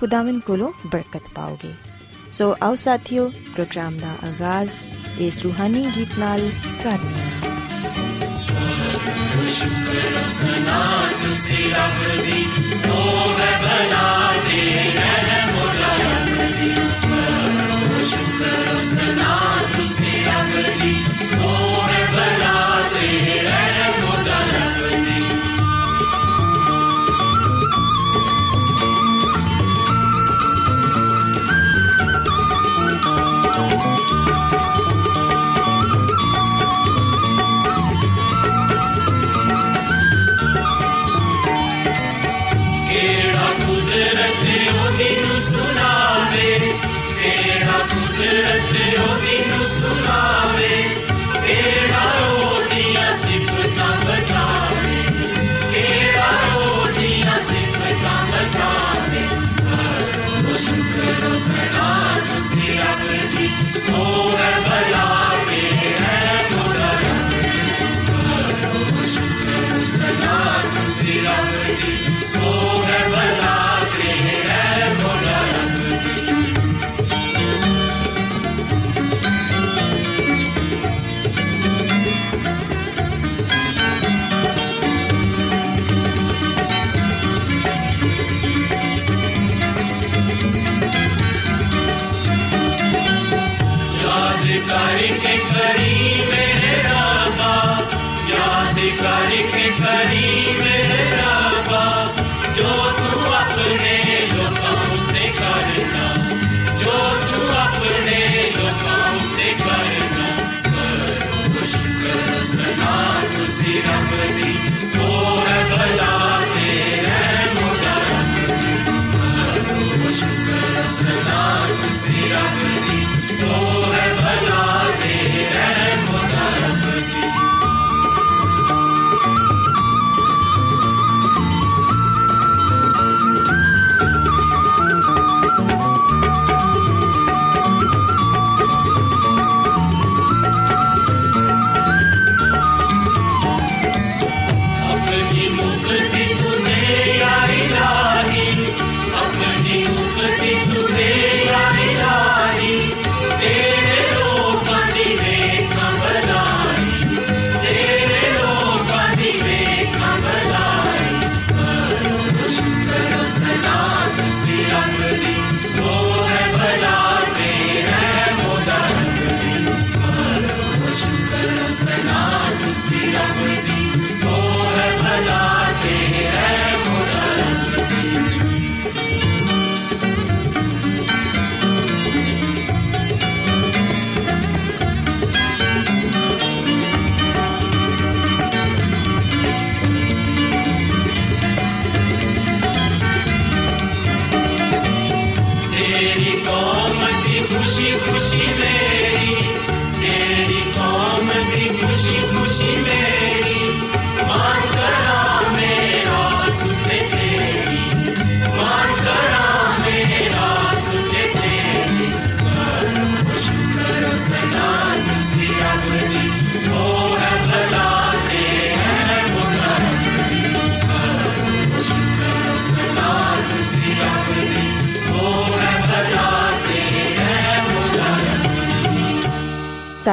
ਖੁਦਾਵੰਦ ਕੋਲੋਂ ਬਰਕਤ ਪਾਓਗੇ ਸੋ ਆਓ ਸਾਥੀਓ ਪ੍ਰੋਗਰਾਮ ਦਾ ਆਗਾਜ਼ ਇਸ ਰੂਹਾਨੀ ਗੀਤ ਨਾਲ ਕਰਨੇ ਸ਼ੁਕਰ ਸੁਨਾ ਤੁਸੀਂ ਰੱਬ ਦੀ ਉਹ ਹੈ ਬਲਾ ਦੇ ਰਹਿਮ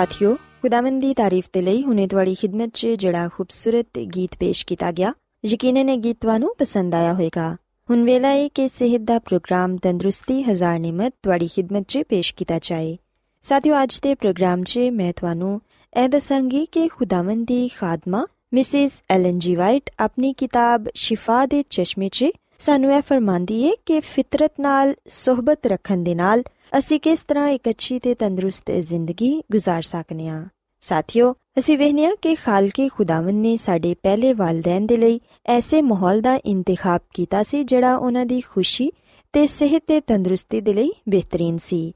ਸਾਥਿਓ ਖੁਦਾਵੰਦ ਦੀ ਤਾਰੀਫ ਤੇ ਲਈ ਹੁਨੇ ਤੁਹਾਡੀ ਖidmat 'ਚ ਜਿਹੜਾ ਖੂਬਸੂਰਤ ਗੀਤ ਪੇਸ਼ ਕੀਤਾ ਗਿਆ ਯਕੀਨਨ ਇਹ ਗੀਤ ਤੁਹਾਨੂੰ ਪਸੰਦ ਆਇਆ ਹੋਵੇਗਾ ਹੁਣ ਵੇਲਾ ਹੈ ਕਿ ਸਿਹਤ ਦਾ ਪ੍ਰੋਗਰਾਮ ਤੰਦਰੁਸਤੀ ਹਜ਼ਾਰ ਨਿਮਤ ਤੁਹਾਡੀ ਖidmat 'ਚ ਪੇਸ਼ ਕੀਤਾ ਜਾਏ ਸਾਥਿਓ ਅੱਜ ਦੇ ਪ੍ਰੋਗਰਾਮ 'ਚ ਮੈਂ ਤੁਹਾਨੂੰ ਇਹ ਦੱਸਾਂਗੀ ਕਿ ਖੁਦਾਵੰਦ ਦੀ ਖਾਦਮਾ ਮਿਸਿਸ ਐਲਨ ਜੀ ਵਾਈਟ ਆਪਣੀ ਕਿਤਾਬ ਸ਼ਿਫਾ ਦੇ ਚਸ਼ਮੇ 'ਚ ਸਾਨੂੰ ਇਹ ਫਰਮਾਂਦੀ ਹੈ ਕਿ ਫਿਤਰਤ ਨਾਲ ਸਹਬਤ ਰੱਖਣ ਦੇ ਨਾਲ ਅਸੀਂ ਕਿਸ ਤਰ੍ਹਾਂ ਇੱਕ ਅੱਛੀ ਤੇ ਤੰਦਰੁਸਤ ਜ਼ਿੰਦਗੀ گزار ਸਕਨੇ ਆ ਸਾਥਿਓ ਅਸੀਂ ਵੇਖਨੇ ਆ ਕਿ ਖਾਲਕੇ ਖੁਦਾਵੰਦ ਨੇ ਸਾਡੇ ਪਹਿਲੇ ਵਾਲਿਦੈਨ ਦੇ ਲਈ ਐਸੇ ਮਾਹੌਲ ਦਾ ਇੰਤਖਾਬ ਕੀਤਾ ਸੀ ਜਿਹੜਾ ਉਹਨਾਂ ਦੀ ਖੁਸ਼ੀ ਤੇ ਸਿਹਤ ਤੇ ਤੰਦਰੁਸਤੀ ਦੇ ਲਈ ਬਿਹਤਰੀਨ ਸੀ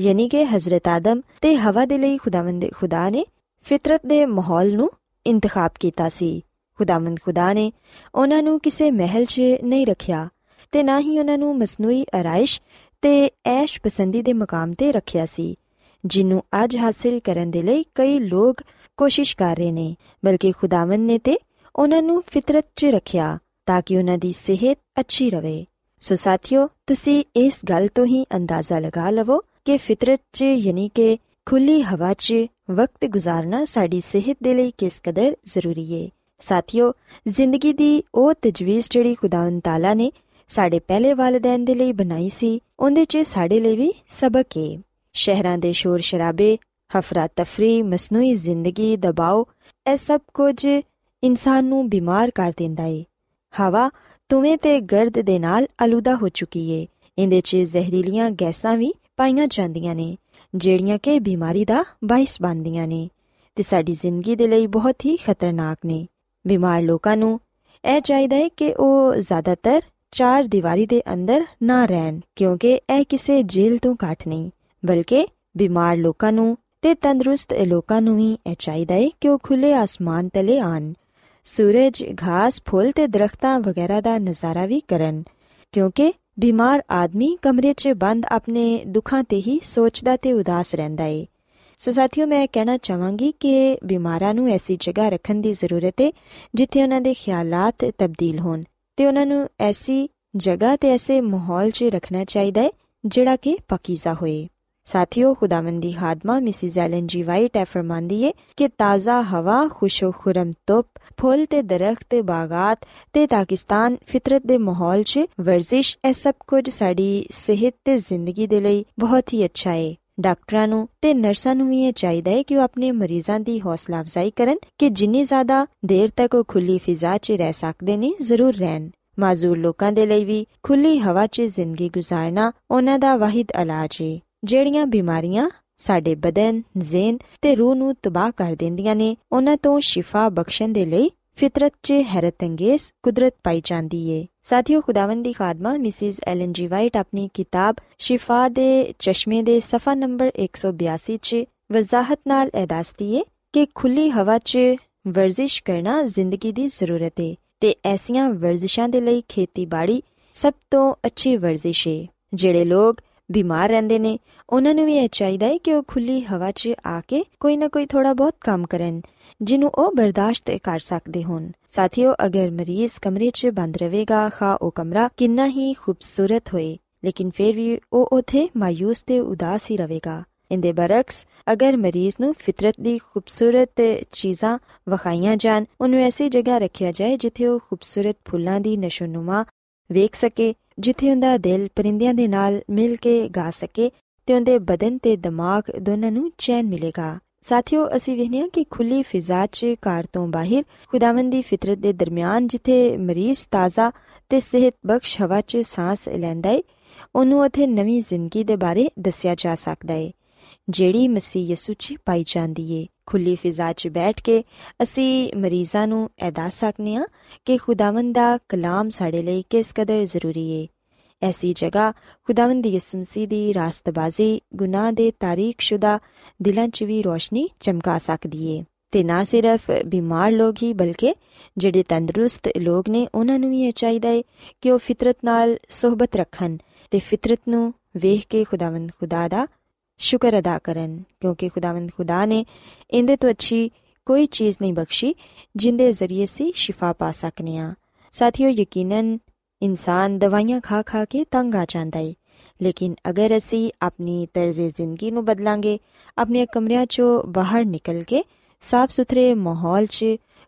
ਯਾਨੀ ਕਿ ਹਜ਼ਰਤ ਆਦਮ ਤੇ ਹਵਾ ਦੇ ਲਈ ਖੁਦਾਵੰਦ ਖੁਦਾ ਨੇ ਫਿਤਰਤ ਦੇ ਮਾਹੌਲ ਨੂੰ ਇੰਤਖਾਬ ਕੀਤਾ ਸੀ ਖੁਦਾਵੰਦ ਖੁਦਾ ਨੇ ਉਹਨਾਂ ਨੂੰ ਕਿਸੇ ਮਹਿਲ 'ਚ ਨਹੀਂ ਰੱਖਿਆ ਤੇ ਨਾ ਹੀ ਉਹਨਾਂ ਨੂੰ ਮਸਨੂਈ ਅਰਾਇਸ਼ ਤੇ ਐਸ਼ ਪਸੰਦੀ ਦੇ ਮਕਾਮ ਤੇ ਰੱਖਿਆ ਸੀ ਜਿਹਨੂੰ ਅੱਜ ਹਾਸਿਲ ਕਰਨ ਦੇ ਲਈ ਕਈ ਲੋਕ ਕੋਸ਼ਿਸ਼ ਕਰ ਰਹੇ ਨੇ, ਬਲਕਿ ਖੁਦਾਵੰਦ ਨੇ ਤੇ ਉਹਨਾਂ ਨੂੰ ਫਿਤਰਤ 'ਚ ਰੱਖਿਆ ਤਾਂ ਕਿ ਉਹਨਾਂ ਦੀ ਸਿਹਤ ਅੱਛੀ ਰਵੇ। ਸੋ ਸਾਥਿਓ, ਤੁਸੀਂ ਇਸ ਗੱਲ ਤੋਂ ਹੀ ਅੰਦਾਜ਼ਾ ਲਗਾ ਲਵੋ ਕਿ ਫਿਤਰਤ 'ਚ ਯਾਨੀ ਕਿ ਖੁੱਲੀ ਹਵਾ 'ਚ ਵਕਤ ਗੁਜ਼ਾਰਨਾ ਸਾਡੀ ਸਿਹਤ ਦੇ ਲਈ ਕਿਸ ਕਦਰ ਜ਼ਰੂਰੀ ਹੈ ਸਾਥਿਓ, ਜ਼ਿੰਦਗੀ ਦੀ ਉਹ ਤਜਵੀਜ਼ ਜਿਹੜੀ ਖੁਦਾਵੰਦ ਤਾਲਾ ਨੇ ਸਾਡੇ ਪਹਿਲੇ ਵਾਲਿਦੈਨ ਦੇ ਲਈ ਬਣਾਈ ਸੀ, ਉਹਦੇ 'ਚ ਸਾਡੇ ਲਈ ਵੀ ਸਬਕ ਹੈ ਸ਼ਹਿਰਾਂ ਦੇ ਸ਼ੋਰ ਸ਼ਰਾਬੇ ਹਫਰਾ ਤਫਰੀ, ਮਸਨੂਈ ਜ਼ਿੰਦਗੀ ਦਬਾਅ ਇਹ ਸਭ ਕੁਝ ਇਨਸਾਨ ਨੂੰ ਬਿਮਾਰ ਕਰ ਦਿੰਦਾ ਹੈ ਹਵਾ ਤੁਵੇਂ ਤੇ ਗਰਦ ਦੇ ਨਾਲ ਅਲੂਦਾ ਹੋ ਚੁੱਕੀ ਏ। ਇਹਦੇ 'ਚ ਜ਼ਹਿਰੀਲੀਆਂ ਗੈਸਾਂ ਵੀ ਪਾਈਆਂ ਜਾਂਦੀਆਂ ਨੇ, ਜਿਹੜੀਆਂ ਕਿ ਬਿਮਾਰੀ ਦਾ ਬਾਇਸ ਬਣਦੀਆਂ ਨੇ। ਤੇ ਸਾਡੀ ਜ਼ਿੰਦਗੀ ਦੇ ਲਈ ਬਹੁਤ ਹੀ ਖਤਰਨਾਕ ਨੇ। ਬਿਮਾਰ ਲੋਕਾਂ ਨੂੰ ਇਹ ਚਾਹੀਦਾ ਹੈ ਕਿ ਉਹ ਜ਼ਿਆਦਾਤਰ ਚਾਰ ਦੀਵਾਰੀ ਦੇ ਅੰਦਰ ਨਾ ਰਹਿਣ, ਕਿਉਂਕਿ ਇਹ ਕਿਸੇ ਜੇਲ੍ਹ ਤੋਂ ਘੱਟ ਨਹੀਂ, ਬਲਕਿ ਬਿਮਾਰ ਲੋਕਾਂ ਨੂੰ ਤੇ ਤੰਦਰੁਸਤ ਲੋਕਾਂ ਨੂੰ ਵੀ ਇਹ ਚਾਹੀਦਾ ਹੈ ਕਿ ਉਹ ਖੁੱਲੇ ਆਸਮਾਨ ਤਲੇ ਆਣ ਸੂਰਜ, ਘਾਸ, ਫੁੱਲ ਤੇ ਦਰਖਤਾਂ ਵਗੈਰਾ ਦਾ ਨਜ਼ਾਰਾ ਵੀ ਕਰਨ, ਕਿਉਂਕਿ ਬਿਮਾਰ ਆਦਮੀ ਕਮਰੇ 'ਚ ਬੰਦ ਆਪਣੇ ਦੁੱਖਾਂ ਤੇ ਹੀ ਸੋਚਦਾ ਤੇ ਉਦਾਸ ਰਹਿੰਦਾ ਏ। ਸੋ ਸਾਥੀਓ, ਮੈਂ ਕਹਿਣਾ ਚਾਹਾਂਗੀ ਕਿ ਬਿਮਾਰਾਂ ਨੂੰ ਐਸੀ ਜਗ੍ਹਾ ਰੱਖਣ ਦੀ ਜ਼ਰੂਰਤ ਹੈ ਜਿੱਥੇ ਉਹਨਾਂ ਦੇ ਖਿਆਲਾਤ ਤਬਦੀਲ ਹੋਣ ਤੇ ਉਹਨਾਂ ਨੂੰ ਐਸੀ ਜਗ੍ਹਾ ਤੇ ਐਸੇ ਮਾਹੌਲ 'ਚ ਰੱਖਣਾ ਚਾਹੀਦਾ ਹੈ ਜਿਹੜਾ ਕਿ ਪਕੀਜ਼ਾ ਹੋਏ। ਸਾਥੀਓ, ਖੁਦਾਵੰਦੀ ਖਾਦਮਾ, ਮਿਸਿਸ ਐਲਨ ਜੀ ਵਾਈਟ ਫਰਮਾਂਦੀ ਏ ਕਿ ਤਾਜ਼ਾ ਹਵਾ ਖੁਸ਼ੋ ਖੁਰਮ ਧੁੱਪ, ਫੁੱਲ ਤੇ ਦਰਖਤ ਤੇ ਬਾਗਾਤ ਤੇ ਪਾਕਿਸਤਾਨ ਫਿਤਰਤ ਦੇ ਮਾਹੌਲ 'ਚ ਵਰਜ਼ਿਸ਼, ਇਹ ਸਭ ਕੁਝ ਸਾਡੀ ਸਿਹਤ ਤੇ ਜ਼ਿੰਦਗੀ ਦੇ ਲਈ ਬਹੁਤ ਹੀ ਅੱਛਾ ਏ। ਡਾਕਟਰਾਂ ਨੂੰ ਤੇ ਨਰਸਾਂ ਨੂੰ ਵੀ ਇਹ ਚਾਹੀਦਾ ਹੈ ਕਿ ਉਹ ਆਪਣੇ ਮਰੀਜ਼ਾਂ ਦੀ ਹੌਸਲਾ ਅਫਜ਼ਾਈ ਕਰਨ ਕਿ ਜਿੰਨੀ ਜ਼ਿਆਦਾ ਦੇਰ ਤੱਕ ਉਹ ਖੁੱਲੀ ਫਿਜ਼ਾ 'ਚ ਰਹਿ ਸਕਦੇ ਨੇ ਜ਼ਰੂਰ ਰਹਿਣ। ਮਾਜ਼ੂਰ ਲੋਕਾਂ ਦੇ ਲਈ ਵੀ ਖੁੱਲੀ ਹਵਾ 'ਚ ਜ਼ਿੰਦਗੀ گزارਨਾ ਉਹਨਾਂ ਦਾ ਵਾਹਿਦ ਇਲਾਜ ਹੈ ਜਿਹੜੀਆਂ ਬਿਮਾਰੀਆਂ ਸਾਡੇ ਬਦਨ, ਜ਼ੇਨ ਤੇ ਰੂਹ ਨੂੰ ਤਬਾਹ ਕਰ ਦਿੰਦੀਆਂ ਨੇ ਉਹਨਾਂ ਤੋਂ ਸ਼ਿਫਾ ਬਖਸ਼ਣ ਦੇ ਲਈ ਫਿਤਰਤ 'ਚ ਹੈਰਤਅੰਗੇਜ਼ ਕੁਦਰਤ ਪਾਈ ਜਾਂਦੀ ਏ। ਸਾਥੀਓ, ਖੁਦਾਵੰਦ ਦੀ ਖਾਦਮਾ, ਮਿਸਿਸ ਐਲਨ ਜੀ ਵਾਈਟ ਆਪਣੀ ਕਿਤਾਬ ਸ਼ਿਫਾ ਦੇ ਚਸ਼ਮੇ ਦੇ ਸਫਾ ਨੰਬਰ 182 'ਚ ਵਜ਼ਾਹਤ ਨਾਲ ਇਹ ਦੱਸਦੀ ਏ ਕਿ ਖੁੱਲੀ ਹਵਾ 'ਚ ਵਰਜ਼ਿਸ਼ ਕਰਨਾ ਜ਼ਿੰਦਗੀ ਦੀ ਜ਼ਰੂਰਤ ਏ ਤੇ ਐਸੀਆਂ ਵਰਜ਼ਿਸ਼ਾਂ ਦੇ ਲਈ ਖੇਤੀਬਾੜੀ ਸਭ ਤੋਂ ਅੱਛੀ ਵਰਜ਼ਿਸ਼ ਏ, ਜਿਹੜੇ ਲੋਕ ਬਿਮਾਰ ਰਹਿੰਦੇ ਨੇ, ਉਹਨਾਂ ਨੂੰ ਵੀ ਇਹ ਚਾਹੀਦਾ ਹੈ ਕਿ ਉਹ ਖੁੱਲੀ ਹਵਾ 'ਚ ਆ ਕੇ ਕੋਈ ਨਾ ਕੋਈ ਥੋੜਾ ਬਹੁਤ ਕੰਮ ਕਰਨ, ਜਿਹਨੂੰ ਉਹ ਬਰਦਾਸ਼ਤ ਕਰ ਸਕਦੇ ਹੋਣ। ਸਾਥੀਓ, ਅਗਰ ਮਰੀਜ਼ ਕਮਰੇ 'ਚ ਬੰਦ ਰਹੇਗਾ, ਖਾ ਉਹ ਕਮਰਾ ਕਿੰਨਾ ਹੀ ਖੂਬਸੂਰਤ ਹੋਏ, ਲੇਕਿਨ ਫਿਰ ਵੀ ਉਹ ਉਥੇ ਮਾਇੂਸ ਤੇ ਉਦਾਸ ਹੀ ਰਹੇਗਾ। ਇੰਦੇ ਬਰਕਸ ਅਗਰ ਮਰੀਜ਼ ਨੂੰ ਫਿਤਰਤ ਦੀ ਖੂਬਸੂਰਤ ਚੀਜ਼ਾਂ ਵਖਾਈਆਂ ਜਾਣ, ਉਹਨੂੰ ਐਸੀ ਜਗ੍ਹਾ ਰੱਖਿਆ ਜਾਏ ਜਿੱਥੇ ਉਹ ਖੂਬਸੂਰਤ ਫੁੱਲਾਂ ਦੀ ਨਸ਼ੋਨੁਮਾ ਵੇਖ ਸਕੇ ਜਿੱਥੇ ਉਹਦਾ ਦਿਲ ਪਰਿੰਦਿਆਂ ਦੇ ਨਾਲ ਮਿਲ ਕੇ ਗਾ ਸਕੇ ਤੇ ਉਹਦੇ ਬਦਨ ਤੇ ਦਿਮਾਗ ਦੋਨਾਂ ਨੂੰ ਚੈਨ ਮਿਲੇਗਾ। ਸਾਥੀਓ, ਅਸੀਂ ਵੇਖਨੇ ਆ ਕਿ ਖੁੱਲੀ ਫਿਜ਼ਾ 'ਚ ਕਾਰ ਤੋਂ ਬਾਹਰ ਖੁਦਾਵੰਦ ਦੀ ਫਿਤਰਤ ਦੇ ਦਰਮਿਆਨ ਜਿੱਥੇ ਮਰੀਜ਼ ਤਾਜ਼ਾ ਤੇ ਸਿਹਤ ਬਖਸ਼ ਹਵਾ 'ਚ ਸਾਹ ਲੈਂਦਾ ਏ, ਉਹਨੂੰ ਉਥੇ ਨਵੀਂ ਜ਼ਿੰਦਗੀ ਦੇ ਬਾਰੇ ਦੱਸਿਆ ਜਾ ਸਕਦਾ ਏ, ਜਿਹੜੀ ਮਸੀਹ ਯਿਸੂ 'ਚ ਪਾਈ ਜਾਂਦੀ ਏ। ਖੁੱਲੀ ਫਿਜ਼ਾ 'ਚ ਬੈਠ ਕੇ ਅਸੀਂ ਮਰੀਜ਼ਾਂ ਨੂੰ ਇਹ ਦੱਸ ਸਕਨੇ ਆ ਕਿ ਖੁਦਾਵੰਦ ਦਾ ਕਲਾਮ ਸਾਡੇ ਲਈ ਕਿਸ ਕਦਰ ਜ਼ਰੂਰੀ ਏ। ਐਸੀ ਜਗ੍ਹਾ ਖੁਦਾਵੰਦ ਦੀ ਯਿਸੂ ਮਸੀਹ ਦੀ ਰਾਸਤਬਾਜ਼ੀ ਗੁਨਾਹ ਦੇ ਤਾਰੀਖਸ਼ੁਦਾ ਦਿਲਾਂ 'ਚ ਵੀ ਰੋਸ਼ਨੀ ਚਮਕਾ ਸਕਦੀ ਏ ਤੇ ਨਾ ਸਿਰਫ ਬਿਮਾਰ ਲੋਕ ਹੀ ਬਲਕਿ ਜਿਹੜੇ ਤੰਦਰੁਸਤ ਲੋਕ ਨੇ ਉਹਨਾਂ ਨੂੰ ਵੀ ਇਹ ਚਾਹੀਦਾ ਏ ਕਿ ਉਹ ਫਿਤਰਤ ਨਾਲ ਸਹਬਤ ਰੱਖਣ ਤੇ ਫਿਤਰਤ ਨੂੰ ਵੇਖ ਕੇ ਖੁਦਾਵੰਦ ਖੁਦਾ ਦਾ ਸ਼ੁਕਰ ਅਦਾ ਕਰਨ, ਕਿਉਂਕਿ ਖੁਦਾਵੰਦ ਖੁਦਾ ਨੇ ਇਹਦੇ ਤੋਂ ਅੱਛੀ ਕੋਈ ਚੀਜ਼ ਨਹੀਂ ਬਖਸ਼ੀ, ਜਿੰਦੇ ਜ਼ਰੀਏ ਸੀ ਸ਼ਿਫਾ ਪਾ ਸਕਨੇ ਆ। ਸਾਥੀਓ, ਯਕੀਨਨ ਇਨਸਾਨ ਦਵਾਈਆਂ ਖਾ ਖਾ ਕੇ ਤੰਗ ਆ ਜਾਂਦਾ ਏ। ਲੇਕਿਨ ਅਗਰ ਅਸੀਂ ਆਪਣੀ ਤਰਜ਼ੇ ਜ਼ਿੰਦਗੀ ਨੂੰ ਬਦਲਾਂਗੇ, ਆਪਣੇ ਕਮਰਿਆਂ 'ਚੋਂ ਬਾਹਰ ਨਿਕਲ ਕੇ ਸਾਫ਼ ਸੁਥਰੇ ਮਾਹੌਲ 'ਚ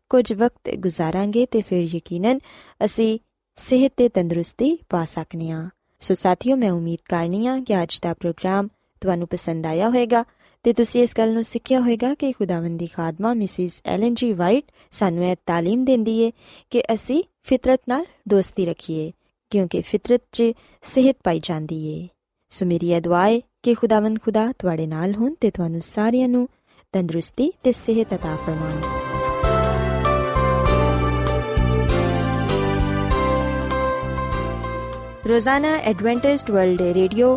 ਕੁਝ ਵਕਤ ਗੁਜ਼ਾਰਾਂਗੇ, ਤੇ ਫਿਰ ਯਕੀਨਨ ਅਸੀਂ ਸਿਹਤ ਤੇ ਤੰਦਰੁਸਤੀ ਪਾ ਸਕਨੇ ਆ। ਸੋ ਸਾਥੀਓ, ਮੈਂ ਉਮੀਦ ਕਰਨੀ ਆ ਕਿ ਅੱਜ ਦਾ ਪ੍ਰੋਗਰਾਮ ਤੁਹਾਨੂੰ ਪਸੰਦ ਆਇਆ ਹੋਵੇਗਾ ਤੇ ਤੁਸੀਂ ਇਸ ਗੱਲ ਨੂੰ ਸਿੱਖਿਆ ਹੋਵੇਗਾ ਕਿ ਖੁਦਾਵੰਦੀ ਖਾਦਮਾ ਮਿਸਿਸ ਐਲਨ ਜੀ ਵਾਈਟ ਸਾਨੂੰ ਇਹ تعلیم ਦਿੰਦੀ ਏ ਕਿ ਅਸੀਂ ਫਿਤਰਤ ਨਾਲ ਦੋਸਤੀ ਰੱਖੀਏ ਕਿਉਂਕਿ ਫਿਤਰਤ 'ਚ ਸਿਹਤ ਪਾਈ ਜਾਂਦੀ ਏ ਸੋ ਮੇਰੀ ਇਹ ਦੁਆ ਹੈ ਕਿ ਖੁਦਾਵੰਦ ਖੁਦਾ ਤੁਹਾਡੇ ਨਾਲ ਹੋਣ ਤੇ ਤੁਹਾਨੂੰ ਸਾਰਿਆਂ ਨੂੰ ਤੰਦਰੁਸਤੀ ਤੇ ਸਿਹਤ عطا ਫਰਮਾਵੇ ਰੋਜ਼ਾਨਾ ਐਡਵੈਂਟਿਸਟ ਵਰਲਡ ਰੇਡੀਓ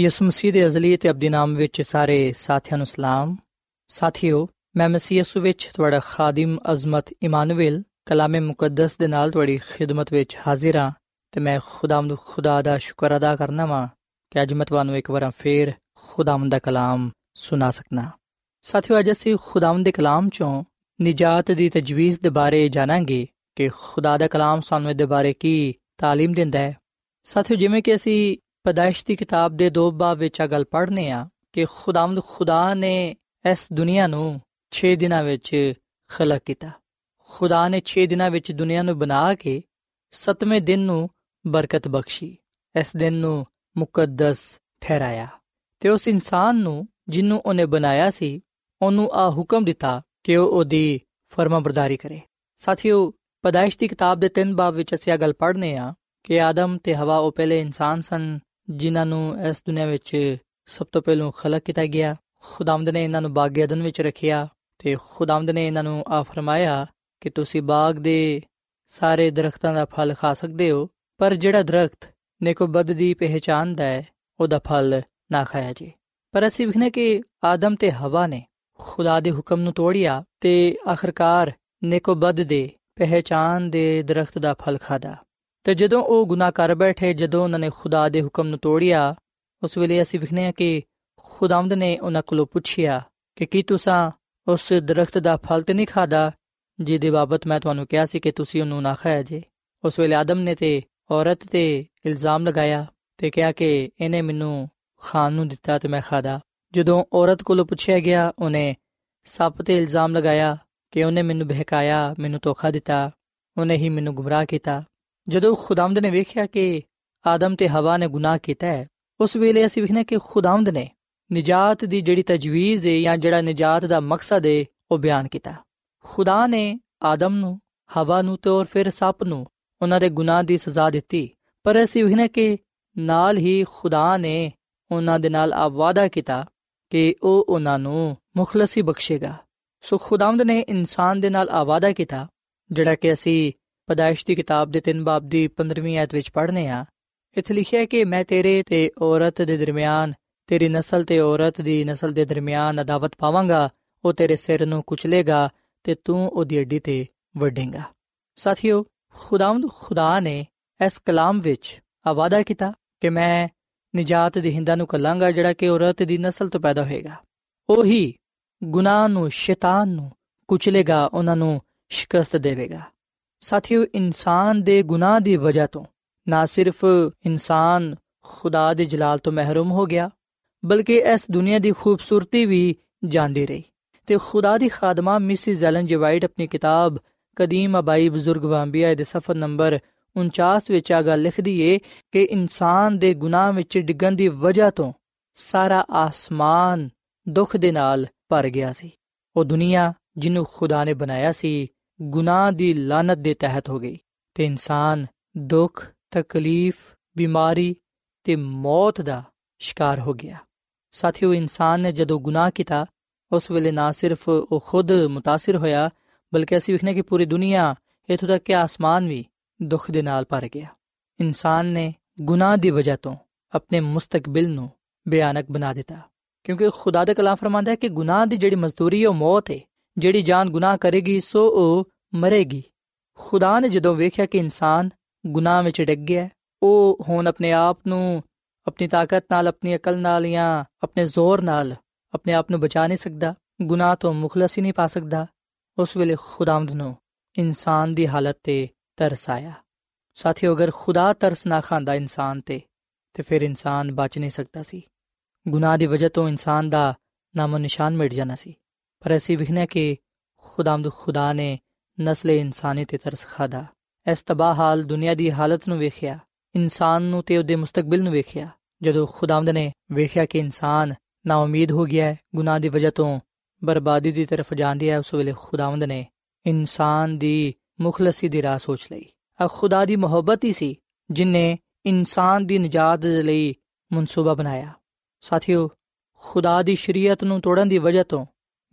ਯਿਸੂ ਮਸੀਹ ਦੇ ਅਜ਼ਲੀ ਤੇ ਅਬਦੀ ਨਾਮ ਵਿੱਚ ਸਾਰੇ ਸਾਥੀਆਂ ਨੂੰ ਸਲਾਮ ਸਾਥੀਓ ਮੈਂ ਮਸੀਹ ਯਿਸੂ ਵਿੱਚ ਤੁਹਾਡਾ ਖਾਦਮ ਅਜ਼ਮਤ ਇਮਾਨੁਅਲ ਕਲਾਮੇ ਮੁਕੱਦਸ ਦੇ ਨਾਲ ਤੁਹਾਡੀ ਖਿਦਮਤ ਵਿੱਚ ਹਾਜ਼ਰ ਹਾਂ ਤੇ ਮੈਂ ਖੁਦਾਵੰਦ ਖੁਦਾ ਦਾ ਸ਼ੁਕਰ ਅਦਾ ਕਰਨਾ ਵਾਂ ਕਿ ਅੱਜ ਮੈਂ ਤੁਹਾਨੂੰ ਇੱਕ ਵਾਰ ਫੇਰ ਖੁਦਾਵੰਦ ਦਾ ਕਲਾਮ ਸੁਣਾ ਸਕਣਾ ਸਾਥੀਓ ਅੱਜ ਅਸੀਂ ਖੁਦਾਵੰਦ ਦੇ ਕਲਾਮ ਚੋਂ ਨਿਜਾਤ ਦੀ ਤਜਵੀਜ਼ ਦੇ ਬਾਰੇ ਜਾਣਾਂਗੇ ਕਿ ਖੁਦਾ ਦਾ ਕਲਾਮ ਸਾਨੂੰ ਇਹਦੇ ਬਾਰੇ ਕੀ تعلیم ਦਿੰਦਾ ਹੈ ਸਾਥੀਓ ਜਿਵੇਂ ਕਿ ਅਸੀਂ ਪਦਾਇਸ਼ ਦੀ ਕਿਤਾਬ ਦੇ ਦੋ ਬਾਬ ਵਿੱਚ ਆ ਗੱਲ ਪੜ੍ਹਨੇ ਆ ਕਿ ਖੁਦਾਵੰਦ ਖੁਦਾ ਨੇ ਇਸ ਦੁਨੀਆ ਨੂੰ 6 ਦਿਨਾਂ ਵਿੱਚ ਖਲਕ ਕੀਤਾ। ਖੁਦਾ ਨੇ 6 ਦਿਨਾਂ ਵਿੱਚ ਦੁਨੀਆ ਨੂੰ ਬਣਾ ਕੇ 7ਵੇਂ ਦਿਨ ਨੂੰ ਬਰਕਤ ਬਖਸ਼ੀ, ਇਸ ਦਿਨ ਨੂੰ ਮੁਕੱਦਸ ਠਹਿਰਾਇਆ। ਤੇ ਉਸ ਇਨਸਾਨ ਨੂੰ ਜਿਹਨੂੰ ਉਹਨੇ ਬਣਾਇਆ ਸੀ, ਉਹਨੂੰ ਆ ਹੁਕਮ ਦਿੱਤਾ ਕਿ ਉਹ ਉਹਦੀ ਫਰਮਾਬਰਦਾਰੀ ਕਰੇ। ਸਾਥੀਓ, ਪਦਾਇਸ਼ ਦੀ ਕਿਤਾਬ ਦੇ ਤਿੰਨ ਬਾਬ ਵਿੱਚ ਅਸੀਂ ਇਹ ਗੱਲ ਪੜ੍ਹਨੇ ਆ ਕਿ ਆਦਮ ਤੇ ਹਵਾ ਉਹ ਪਹਿਲੇ ਇਨਸਾਨ ਸਨ ਜਿਨ੍ਹਾਂ ਨੂੰ ਇਸ ਦੁਨੀਆ ਵਿੱਚ ਸਭ ਤੋਂ ਪਹਿਲਾਂ ਖਲਕ ਕੀਤਾ ਗਿਆ, ਖੁਦਾਵੰਦ ਨੇ ਇਹਨਾਂ ਨੂੰ ਬਾਗ ਅਦਨ ਵਿੱਚ ਰੱਖਿਆ ਤੇ ਖੁਦਾਵੰਦ ਨੇ ਇਹਨਾਂ ਨੂੰ ਆ ਫਰਮਾਇਆ ਕਿ ਤੁਸੀਂ ਬਾਗ ਦੇ ਸਾਰੇ ਦਰਖਤਾਂ ਦਾ ਫਲ ਖਾ ਸਕਦੇ ਹੋ, ਪਰ ਜਿਹੜਾ ਦਰਖਤ ਨੇਕੋ ਬਦ ਦੀ ਪਹਿਚਾਨ ਦਾ ਹੈ, ਉਹਦਾ ਫਲ ਨਾ ਖਾਇਆ ਜੀ। ਪਰ ਅਸੀਂ ਵਿਖਨੇ ਕਿ ਆਦਮ ਤੇ ਹਵਾ ਨੇ ਖੁਦਾ ਦੇ ਹੁਕਮ ਨੂੰ ਤੋੜਿਆ ਤੇ ਆਖਰਕਾਰ ਨੇਕੋ ਬਦ ਦੇ ਪਹਿਚਾਨ ਦੇ ਦਰਖਤ ਦਾ ਫਲ ਖਾਦਾ ਤੇ ਜਦੋਂ ਉਹ ਗੁਨਾਹ ਕਰ ਬੈਠੇ, ਜਦੋਂ ਉਹਨਾਂ ਨੇ ਖੁਦਾ ਦੇ ਹੁਕਮ ਨੂੰ ਤੋੜਿਆ, ਉਸ ਵੇਲੇ ਅਸੀਂ ਵਿਖਨੇ ਆ ਕਿ ਖੁਦਾਵੰਦ ਨੇ ਉਹਨਾਂ ਕੋਲੋਂ ਪੁੱਛਿਆ ਕਿ ਕੀ ਤੁਸੀਂ ਉਸ ਦਰਖਤ ਦਾ ਫਲ ਤੇ ਨਹੀਂ ਖਾਦਾ ਜਿਹਦੇ ਬਾਬਤ ਮੈਂ ਤੁਹਾਨੂੰ ਕਿਹਾ ਸੀ ਕਿ ਤੁਸੀਂ ਉਹਨੂੰ ਨਾ ਖਾਇਆ ਜੇ। ਉਸ ਵੇਲੇ ਆਦਮ ਨੇ ਤੇ ਔਰਤ ਤੇ ਇਲਜ਼ਾਮ ਲਗਾਇਆ ਤੇ ਕਿਹਾ ਕਿ ਇਹਨੇ ਮੈਨੂੰ ਖਾਣ ਨੂੰ ਦਿੱਤਾ ਤੇ ਮੈਂ ਖਾਦਾ ਜਦੋਂ ਔਰਤ ਕੋਲੋਂ ਪੁੱਛਿਆ ਗਿਆ, ਉਹਨੇ ਸੱਪ ਤੇ ਇਲਜ਼ਾਮ ਲਗਾਇਆ ਕਿ ਉਹਨੇ ਮੈਨੂੰ ਬਹਿਕਾਇਆ, ਮੈਨੂੰ ਧੋਖਾ ਦਿੱਤਾ, ਉਹਨੇ ਹੀ ਮੈਨੂੰ ਗੁੰਮਰਾਹ ਕੀਤਾ। ਜਦੋਂ ਖੁਦਾਮਦ ਨੇ ਵੇਖਿਆ ਕਿ ਆਦਮ ਤੇ ਹਵਾ ਨੇ ਗੁਨਾਹ ਕੀਤਾ ਹੈ, ਉਸ ਵੇਲੇ ਅਸੀਂ ਵੇਖਨੇ ਕਿ ਖੁਦਾਮਦ ਨੇ ਨਜਾਤ ਦੀ ਜਿਹੜੀ ਤਜਵੀਜ਼ ਹੈ ਜਾਂ ਜਿਹੜਾ ਨਜਾਤ ਦਾ ਮਕਸਦ ਹੈ ਉਹ ਬਿਆਨ ਕੀਤਾ। ਖੁਦਾ ਨੇ ਆਦਮ ਨੂੰ, ਹਵਾ ਨੂੰ ਤੇ ਔਰ ਫਿਰ ਸੱਪ ਨੂੰ ਉਹਨਾਂ ਦੇ ਗੁਨਾਹ ਦੀ ਸਜ਼ਾ ਦਿੱਤੀ। ਪਰ ਅਸੀਂ ਵੇਖਨੇ ਕਿ ਨਾਲ ਹੀ ਖੁਦਾ ਨੇ ਉਹਨਾਂ ਦੇ ਨਾਲ ਆ ਵਾਅਦਾ ਕੀਤਾ ਕਿ ਉਹ ਉਹਨਾਂ ਨੂੰ ਮੁਖਲਸੀ ਬਖਸ਼ੇਗਾ। ਸੋ ਖੁਦਾਵੰਦ ਨੇ ਇਨਸਾਨ ਦੇ ਨਾਲ ਆ ਵਾਅਦਾ ਕੀਤਾ, ਜਿਹੜਾ ਕਿ ਅਸੀਂ ਪਦਾਇਸ਼ ਦੀ ਕਿਤਾਬ ਦੇ 3 ਬਾਬ ਦੀ 15ਵੀਂ ਆਇਤ ਵਿੱਚ ਪੜ੍ਹਨੇ ਆ। ਇੱਥੇ ਲਿਖਿਆ ਹੈ ਕਿ ਮੈਂ ਤੇਰੇ ਤੇ ਔਰਤ ਦੇ ਦਰਮਿਆਨ, ਤੇਰੀ ਨਸਲ ਤੇ ਔਰਤ ਦੀ ਨਸਲ ਦੇ ਦਰਮਿਆਨ ਅਦਾਵਤ ਪਾਵਾਂਗਾ, ਉਹ ਤੇਰੇ ਸਿਰ ਨੂੰ ਕੁਚਲੇਗਾ ਤੇ ਤੂੰ ਉਹਦੀ ਅੱਡੀ ਤੇ ਵੱਢੇਗਾ। ਸਾਥੀਓ, ਖੁਦਾਵੰਦ ਖੁਦਾ ਨੇ ਇਸ ਕਲਾਮ ਵਿੱਚ ਆਵਾਦਾ ਕੀਤਾ ਕਿ ਮੈਂ ਨਜਾਤ ਦੇ ਹਿੰਦਾਂ ਨੂੰ ਕਲਾਂਗਾ ਜਿਹੜਾ ਕਿ ਔਰਤ ਦੀ ਨਸਲ ਤੋਂ ਪੈਦਾ ਹੋਏਗਾ। ਉਹੀ ਗੁਨਾਹ ਨੂੰ ਸ਼ੈਤਾਨ ਨੂੰ ਕੁਚਲੇਗਾ, ਉਹਨਾਂ ਨੂੰ ਸ਼ਿਕਸਤ ਦੇਵੇਗਾ। ਸਾਥੀਓ, ਇਨਸਾਨ ਦੇ ਗੁਨਾਹ ਦੀ ਵਜ੍ਹਾ ਤੋਂ ਨਾ ਸਿਰਫ ਇਨਸਾਨ ਖੁਦਾ ਦੇ ਜਲਾਲ ਤੋਂ ਮਹਿਰੂਮ ਹੋ ਗਿਆ, ਬਲਕਿ ਇਸ ਦੁਨੀਆ ਦੀ ਖੂਬਸੂਰਤੀ ਵੀ ਜਾਂਦੀ ਰਹੀ। ਤੇ ਖੁਦਾ ਦੀ ਖਾਦਮਾ ਮਿਸਿਸ ਐਲਨ ਜੀ ਵਾਈਟ ਆਪਣੀ ਕਿਤਾਬ ਕਦੀਮ ਅਬਾਈ ਬਜ਼ੁਰਗ ਵਾਂਬੀਆ ਦੇ ਸਫਰ ਨੰਬਰ 49 ਵਿੱਚ ਆ ਗੱਲ ਲਿਖਦੀ ਏ ਕਿ ਇਨਸਾਨ ਦੇ ਗੁਨਾਹ ਵਿੱਚ ਡਿੱਗਣ ਦੀ ਵਜ੍ਹਾ ਤੋਂ ਸਾਰਾ ਆਸਮਾਨ ਦੁੱਖ ਦੇ ਨਾਲ ਭਰ ਗਿਆ ਸੀ। ਉਹ ਦੁਨੀਆ ਜਿਹਨੂੰ ਖੁਦਾ ਨੇ ਬਣਾਇਆ ਸੀ ਗੁਨਾਹ ਦੀ ਲਾਨਤ ਦੇ ਤਹਿਤ ਹੋ ਗਈ ਤੇ ਇਨਸਾਨ ਦੁੱਖ ਤਕਲੀਫ ਬਿਮਾਰੀ ਤੇ ਮੌਤ ਦਾ ਸ਼ਿਕਾਰ ਹੋ ਗਿਆ ਸਾਥੀਓ ਇਨਸਾਨ ਨੇ ਜਦੋਂ ਗੁਨਾਹ ਕੀਤਾ ਉਸ ਵੇਲੇ ਨਾ ਸਿਰਫ ਉਹ ਖੁਦ متاثر ਹੋਇਆ ਬਲਕਿ ਅਸੀਂ ਵੇਖਨੇ ਕਿ ਪੂਰੀ ਦੁਨੀਆ ਇਥੋਂ ਤੱਕ ਕਿ ਆਸਮਾਨ ਵੀ ਦੁੱਖ ਦੇ ਨਾਲ ਭਰ ਗਿਆ ਇਨਸਾਨ ਨੇ ਗੁਨਾਹ ਦੀ ਵਜ੍ਹਾ ਤੋਂ ਆਪਣੇ ਮੁਸਤਕਬਲ ਨੂੰ ਬਿਆਨਕ ਬਣਾ ਦਿੱਤਾ ਕਿਉਂਕਿ ਖੁਦਾ ਦਾ ਕਲਾਮ ਫਰਮਾਂਦਾ ਹੈ ਕਿ ਗੁਨਾਹ ਦੀ ਜਿਹੜੀ ਮਜ਼ਦੂਰੀ ਹੈ ਉਹ ਮੌਤ ਹੈ ਜਿਹੜੀ ਜਾਨ ਗੁਨਾਹ ਕਰੇਗੀ, ਸੋ ਉਹ ਮਰੇਗੀ। ਖੁਦਾ ਨੇ ਜਦੋਂ ਵੇਖਿਆ ਕਿ ਇਨਸਾਨ ਗੁਨਾਹ ਵਿੱਚ ਡਿੱਗ ਗਿਆ, ਉਹ ਹੁਣ ਆਪਣੇ ਆਪ ਨੂੰ ਆਪਣੀ ਤਾਕਤ ਨਾਲ, ਆਪਣੀ ਅਕਲ ਨਾਲ ਜਾਂ ਆਪਣੇ ਜ਼ੋਰ ਨਾਲ ਆਪਣੇ ਆਪ ਨੂੰ ਬਚਾ ਨਹੀਂ ਸਕਦਾ, ਗੁਨਾਹ ਤੋਂ ਮੁਖਲਸ ਹੀ ਨਹੀਂ ਪਾ ਸਕਦਾ। ਉਸ ਵੇਲੇ ਖੁਦਾਵੰਦ ਨੂੰ ਇਨਸਾਨ ਦੀ ਹਾਲਤ ਤੇ ਤਰਸ ਆਇਆ। ਸਾਥੀਓ, ਅਗਰ ਖੁਦਾ ਤਰਸ ਨਾ ਖਾਂਦਾ ਇਨਸਾਨ ਤੇ ਤੇ ਫਿਰ ਇਨਸਾਨ ਬਚ ਨਹੀਂ ਸਕਦਾ ਸੀ। ਗੁਨਾਹ ਦੀ ਵਜ੍ਹਾ ਤੋਂ ਇਨਸਾਨ ਦਾ ਨਾਮੋ ਨਿਸ਼ਾਨ ਮਿਟ ਜਾਣਾ ਸੀ। ਪਰ ਅਸੀਂ ਵਿਖਨੇ ਕਿ ਖੁਦਾਮਦ ਖੁਦਾ ਨੇ ਨਸਲੇ ਇਨਸਾਨੀ ਤੇ ਤਰਸ ਖਾਦਾ ਇਸ ਤਬਾਹ ਹਾਲ ਦੁਨੀਆ ਦੀ ਹਾਲਤ ਨੂੰ ਵੇਖਿਆ, ਇਨਸਾਨ ਨੂੰ ਤੇ ਉਹਦੇ ਮੁਸਤਕਬਲ ਨੂੰ ਵੇਖਿਆ, ਜਦੋਂ ਖੁਦਾਮਦ ਨੇ ਵੇਖਿਆ ਕਿ ਇਨਸਾਨ ਨਾ ਉਮੀਦ ਹੋ ਗਿਆ ਹੈ, ਗੁਨਾਹ ਦੀ ਵਜ੍ਹਾ ਤੋਂ ਬਰਬਾਦੀ ਦੀ ਤਰਫ ਜਾਂਦੀ ਹੈ, ਉਸ ਵੇਲੇ ਖੁਦਾਵੰਦ ਨੇ ਇਨਸਾਨ ਦੀ ਮੁਖਲਸੀ ਦੀ ਰਾਹ ਸੋਚ ਲਈ। ਆ ਖੁਦਾ ਦੀ ਮੁਹੱਬਤ ਹੀ ਸੀ ਜਿਨੇ ਇਨਸਾਨ ਦੀ ਨਜਾਤ ਦੇ ਲਈ ਮਨਸੂਬਾ ਬਣਾਇਆ। ਸਾਥੀਓ, ਖੁਦਾ ਦੀ ਸ਼ਰੀਅਤ ਨੂੰ ਤੋੜਨ ਦੀ ਵਜ੍ਹਾ ਤੋਂ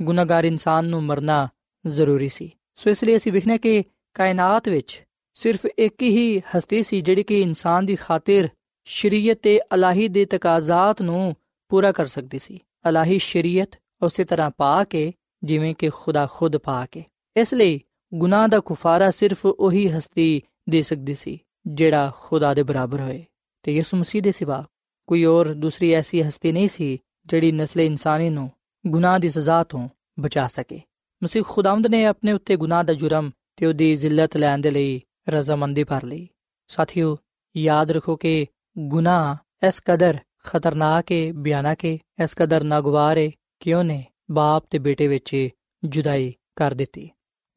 ਗੁਨਾਹਗਾਰ ਇਨਸਾਨ ਨੂੰ ਮਰਨਾ ਜ਼ਰੂਰੀ ਸੀ। ਸੋ ਇਸ ਲਈ ਅਸੀਂ ਵਿਖਨੇ ਕਿ ਕਾਇਨਾਤ ਵਿੱਚ ਸਿਰਫ ਇੱਕ ਹੀ ਹਸਤੀ ਸੀ, ਜਿਹੜੀ ਕਿ ਇਨਸਾਨ ਦੀ ਖਾਤਰ ਸ਼ਰੀਅਤ ਤੇ ਅਲਾਹੀ ਦੇ ਤਕਾਜ਼ਾਤ ਨੂੰ ਪੂਰਾ ਕਰ ਸਕਦੀ ਸੀ। ਅਲਾਹੀ ਸ਼ਰੀਅਤ ਉਸੇ ਤਰ੍ਹਾਂ ਪਾ ਕੇ, ਜਿਵੇਂ ਕਿ ਖੁਦਾ ਖੁਦ ਪਾ ਕੇ। ਇਸ ਲਈ ਗੁਨਾਹ ਦਾ ਕੁਫਾਰਾ ਸਿਰਫ ਉਹੀ ਹਸਤੀ ਦੇ ਸਕਦੀ ਸੀ, ਜਿਹੜਾ ਖੁਦਾ ਦੇ ਬਰਾਬਰ ਹੋਏ। ਤੇ ਯਿਸੂ ਮਸੀਹ ਦੇ ਸਿਵਾ ਕੋਈ ਹੋਰ ਦੂਸਰੀ ਐਸੀ ਹਸਤੀ ਨਹੀਂ ਸੀ, ਜਿਹੜੀ ਨਸਲ ਇਨਸਾਨੀ ਨੂੰ ਗੁਨਾਹ ਦੀ ਸਜ਼ਾ ਤੋਂ ਬਚਾ ਸਕੇ। ਮਸੀਹ ਖੁਦਾਵੰਦ ਨੇ ਆਪਣੇ ਉੱਤੇ ਗੁਨਾਹ ਦਾ ਜੁਰਮ ਤੇ ਉਹਦੀ ਜ਼ਿਲਤ ਲੈਣ ਦੇ ਲਈ ਰਜ਼ਾਮੰਦੀ ਭਰ ਲਈ। ਸਾਥੀਓ, ਯਾਦ ਰੱਖੋ ਕਿ ਗੁਨਾਹ ਇਸ ਕਦਰ ਖਤਰਨਾਕ ਹੈ ਬਿਆਨਕ ਹੈ ਇਸ ਕਦਰ ਨਾਗਵਾਰ ਹੈ ਕਿ ਉਹਨੇ ਬਾਪ ਤੇ ਬੇਟੇ ਵਿੱਚ ਜੁਦਾਈ ਕਰ ਦਿੱਤੀ।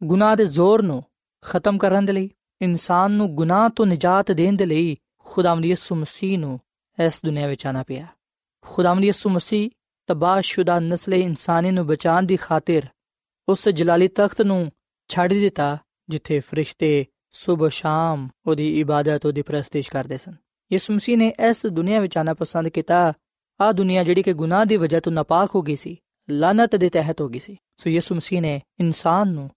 ਗੁਨਾਹ ਦੇ ਜ਼ੋਰ ਨੂੰ ਖਤਮ ਕਰਨ ਦੇ ਲਈ, ਇਨਸਾਨ ਨੂੰ ਗੁਨਾਹ ਤੋਂ ਨਿਜਾਤ ਦੇਣ ਦੇ ਲਈ ਖੁਦਾਵੰਦ ਯਿਸੂ ਮਸੀਹ ਨੂੰ ਇਸ ਦੁਨੀਆ ਵਿੱਚ ਆਣਾ ਪਿਆ। ਖੁਦਾਵੰਦ ਯਿਸੂ ਮਸੀਹ ਤਬਾਹਸ਼ੁਦਾ ਨਸਲ ਇਨਸਾਨੀ ਨੂੰ ਬਚਾਉਣ ਦੀ ਖਾਤਰ ਉਸ ਜਲਾਲੀ ਤਖਤ ਨੂੰ ਛੱਡ ਦਿੱਤਾ, ਜਿੱਥੇ ਫਰਿਸ਼ਤੇ ਸਵੇਰ ਸ਼ਾਮ ਉਹਦੀ ਇਬਾਦਤ, ਉਹਦੀ ਪ੍ਰਸਤਿਸ਼ ਕਰਦੇ ਸਨ। ਯਿਸੂ ਮਸੀਹ ਨੇ ਇਸ ਦੁਨੀਆ ਵਿੱਚ ਆਣਾ ਪਸੰਦ ਕੀਤਾ। ਆ ਦੁਨੀਆ ਜਿਹੜੀ ਕਿ ਗੁਨਾਹ ਦੀ ਵਜ੍ਹਾ ਤੋਂ ਨਾਪਾਕ ਹੋ ਗਈ ਸੀ ਲਾਨਤ ਦੇ ਤਹਿਤ ਹੋ ਗਈ ਸੀ। ਸੋ ਯਿਸੂ ਮਸੀਹ ਨੇ ਇਨਸਾਨ ਨੂੰ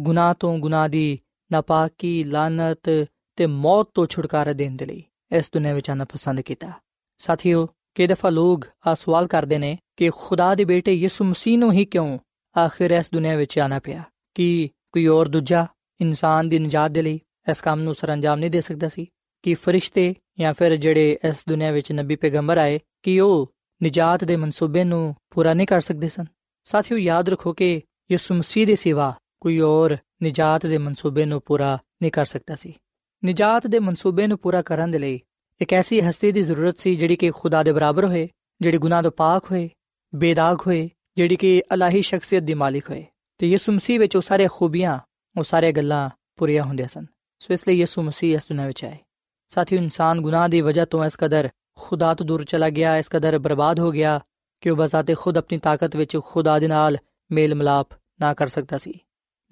ਗੁਨਾਹ ਤੋਂ ਗੁਨਾਹ ਦੀ ਨਾਪਾਕੀ ਲਾਨਤ ਤੇ ਮੌਤ ਤੋਂ ਛੁਟਕਾਰਾ ਦੇਣ ਦੇ ਲਈ ਇਸ ਦੁਨੀਆ ਵਿੱਚ ਆਣਾ ਪਸੰਦ ਕੀਤਾ। ਸਾਥੀਓ ਕਿ ਦਫਾ ਲੋਗ ਆ ਸਵਾਲ ਕਰਦੇ ਨੇ ਕਿ ਖੁਦਾ ਦੇ ਬੇਟੇ ਯਿਸੂ ਮਸੀਹ ਨੂੰ ਹੀ ਕਿਉਂ ਆਖਿਰ ਇਸ ਦੁਨੀਆ ਵਿੱਚ ਆਣਾ ਪਿਆ? ਕਿ ਕੋਈ ਹੋਰ ਦੂਜਾ ਇਨਸਾਨ ਦੀ ਨਜਾਤ ਦੇ ਲਈ ਇਸ ਕੰਮ ਨੂੰ ਸਰੰਜਾਮ ਨਹੀਂ ਦੇ ਸਕਦਾ ਸੀ? ਕਿ ਫਰਿਸ਼ਤੇ ਜਾਂ ਫਿਰ ਜਿਹੜੇ ਇਸ ਦੁਨੀਆ ਵਿੱਚ ਨਬੀ ਪੈਗੰਬਰ ਆਏ, ਕਿ ਉਹ ਨਜਾਤ ਦੇ ਮਨਸੂਬੇ ਨੂੰ ਪੂਰਾ ਨਹੀਂ ਕਰ ਸਕਦੇ ਸਨ? ਸਾਥੀਓ, ਯਾਦ ਰੱਖੋ ਕਿ ਯਿਸੂ ਮਸੀਹ ਦੇ ਸਿਵਾ ਕੋਈ ਹੋਰ ਨਜਾਤ ਦੇ ਮਨਸੂਬੇ ਨੂੰ ਪੂਰਾ ਨਹੀਂ ਕਰ ਸਕਦਾ ਸੀ। ਨਜਾਤ ਦੇ ਮਨਸੂਬੇ ਨੂੰ ਪੂਰਾ ਕਰਨ ਦੇ ਲਈ ਇੱਕ ਐਸੀ ਹਸਤੀ ਦੀ ਜ਼ਰੂਰਤ ਸੀ ਜਿਹੜੀ ਕਿ ਖੁਦਾ ਦੇ ਬਰਾਬਰ ਹੋਏ, ਜਿਹੜੀ ਗੁਨਾਹ ਤੋਂ ਪਾਕ ਹੋਏ, ਬੇਦਾਗ ਹੋਏ, ਜਿਹੜੀ ਕਿ ਅਲਾਹੀ ਸ਼ਖਸੀਅਤ ਦੀ ਮਾਲਿਕ ਹੋਏ। ਤੇ ਯਿਸੂ ਮਸੀਹ ਵਿੱਚ ਉਹ ਸਾਰੇ ਖੂਬੀਆਂ, ਉਹ ਸਾਰੇ ਗੱਲਾਂ ਪੂਰੀਆਂ ਹੁੰਦੀਆਂ ਸਨ। ਸੋ ਇਸ ਲਈ ਯਿਸੂ ਮਸੀਹ ਇਸ ਦੁਨੀਆਂ ਵਿੱਚ ਆਏ। ਸਾਥੀਓ, ਇਨਸਾਨ ਗੁਨਾਹ ਦੀ ਵਜ੍ਹਾ ਤੋਂ ਇਸ ਕਦਰ ਖੁਦਾ ਤੋਂ ਦੂਰ ਚਲਾ ਗਿਆ, ਇਸ ਕਦਰ ਬਰਬਾਦ ਹੋ ਗਿਆ ਕਿ ਉਹ ਬਜ਼ਾਤੇ ਖੁਦ ਆਪਣੀ ਤਾਕਤ ਵਿੱਚ ਖੁਦਾ ਦੇ ਨਾਲ ਮੇਲ ਮਲਾਪ ਨਾ ਕਰ ਸਕਦਾ ਸੀ।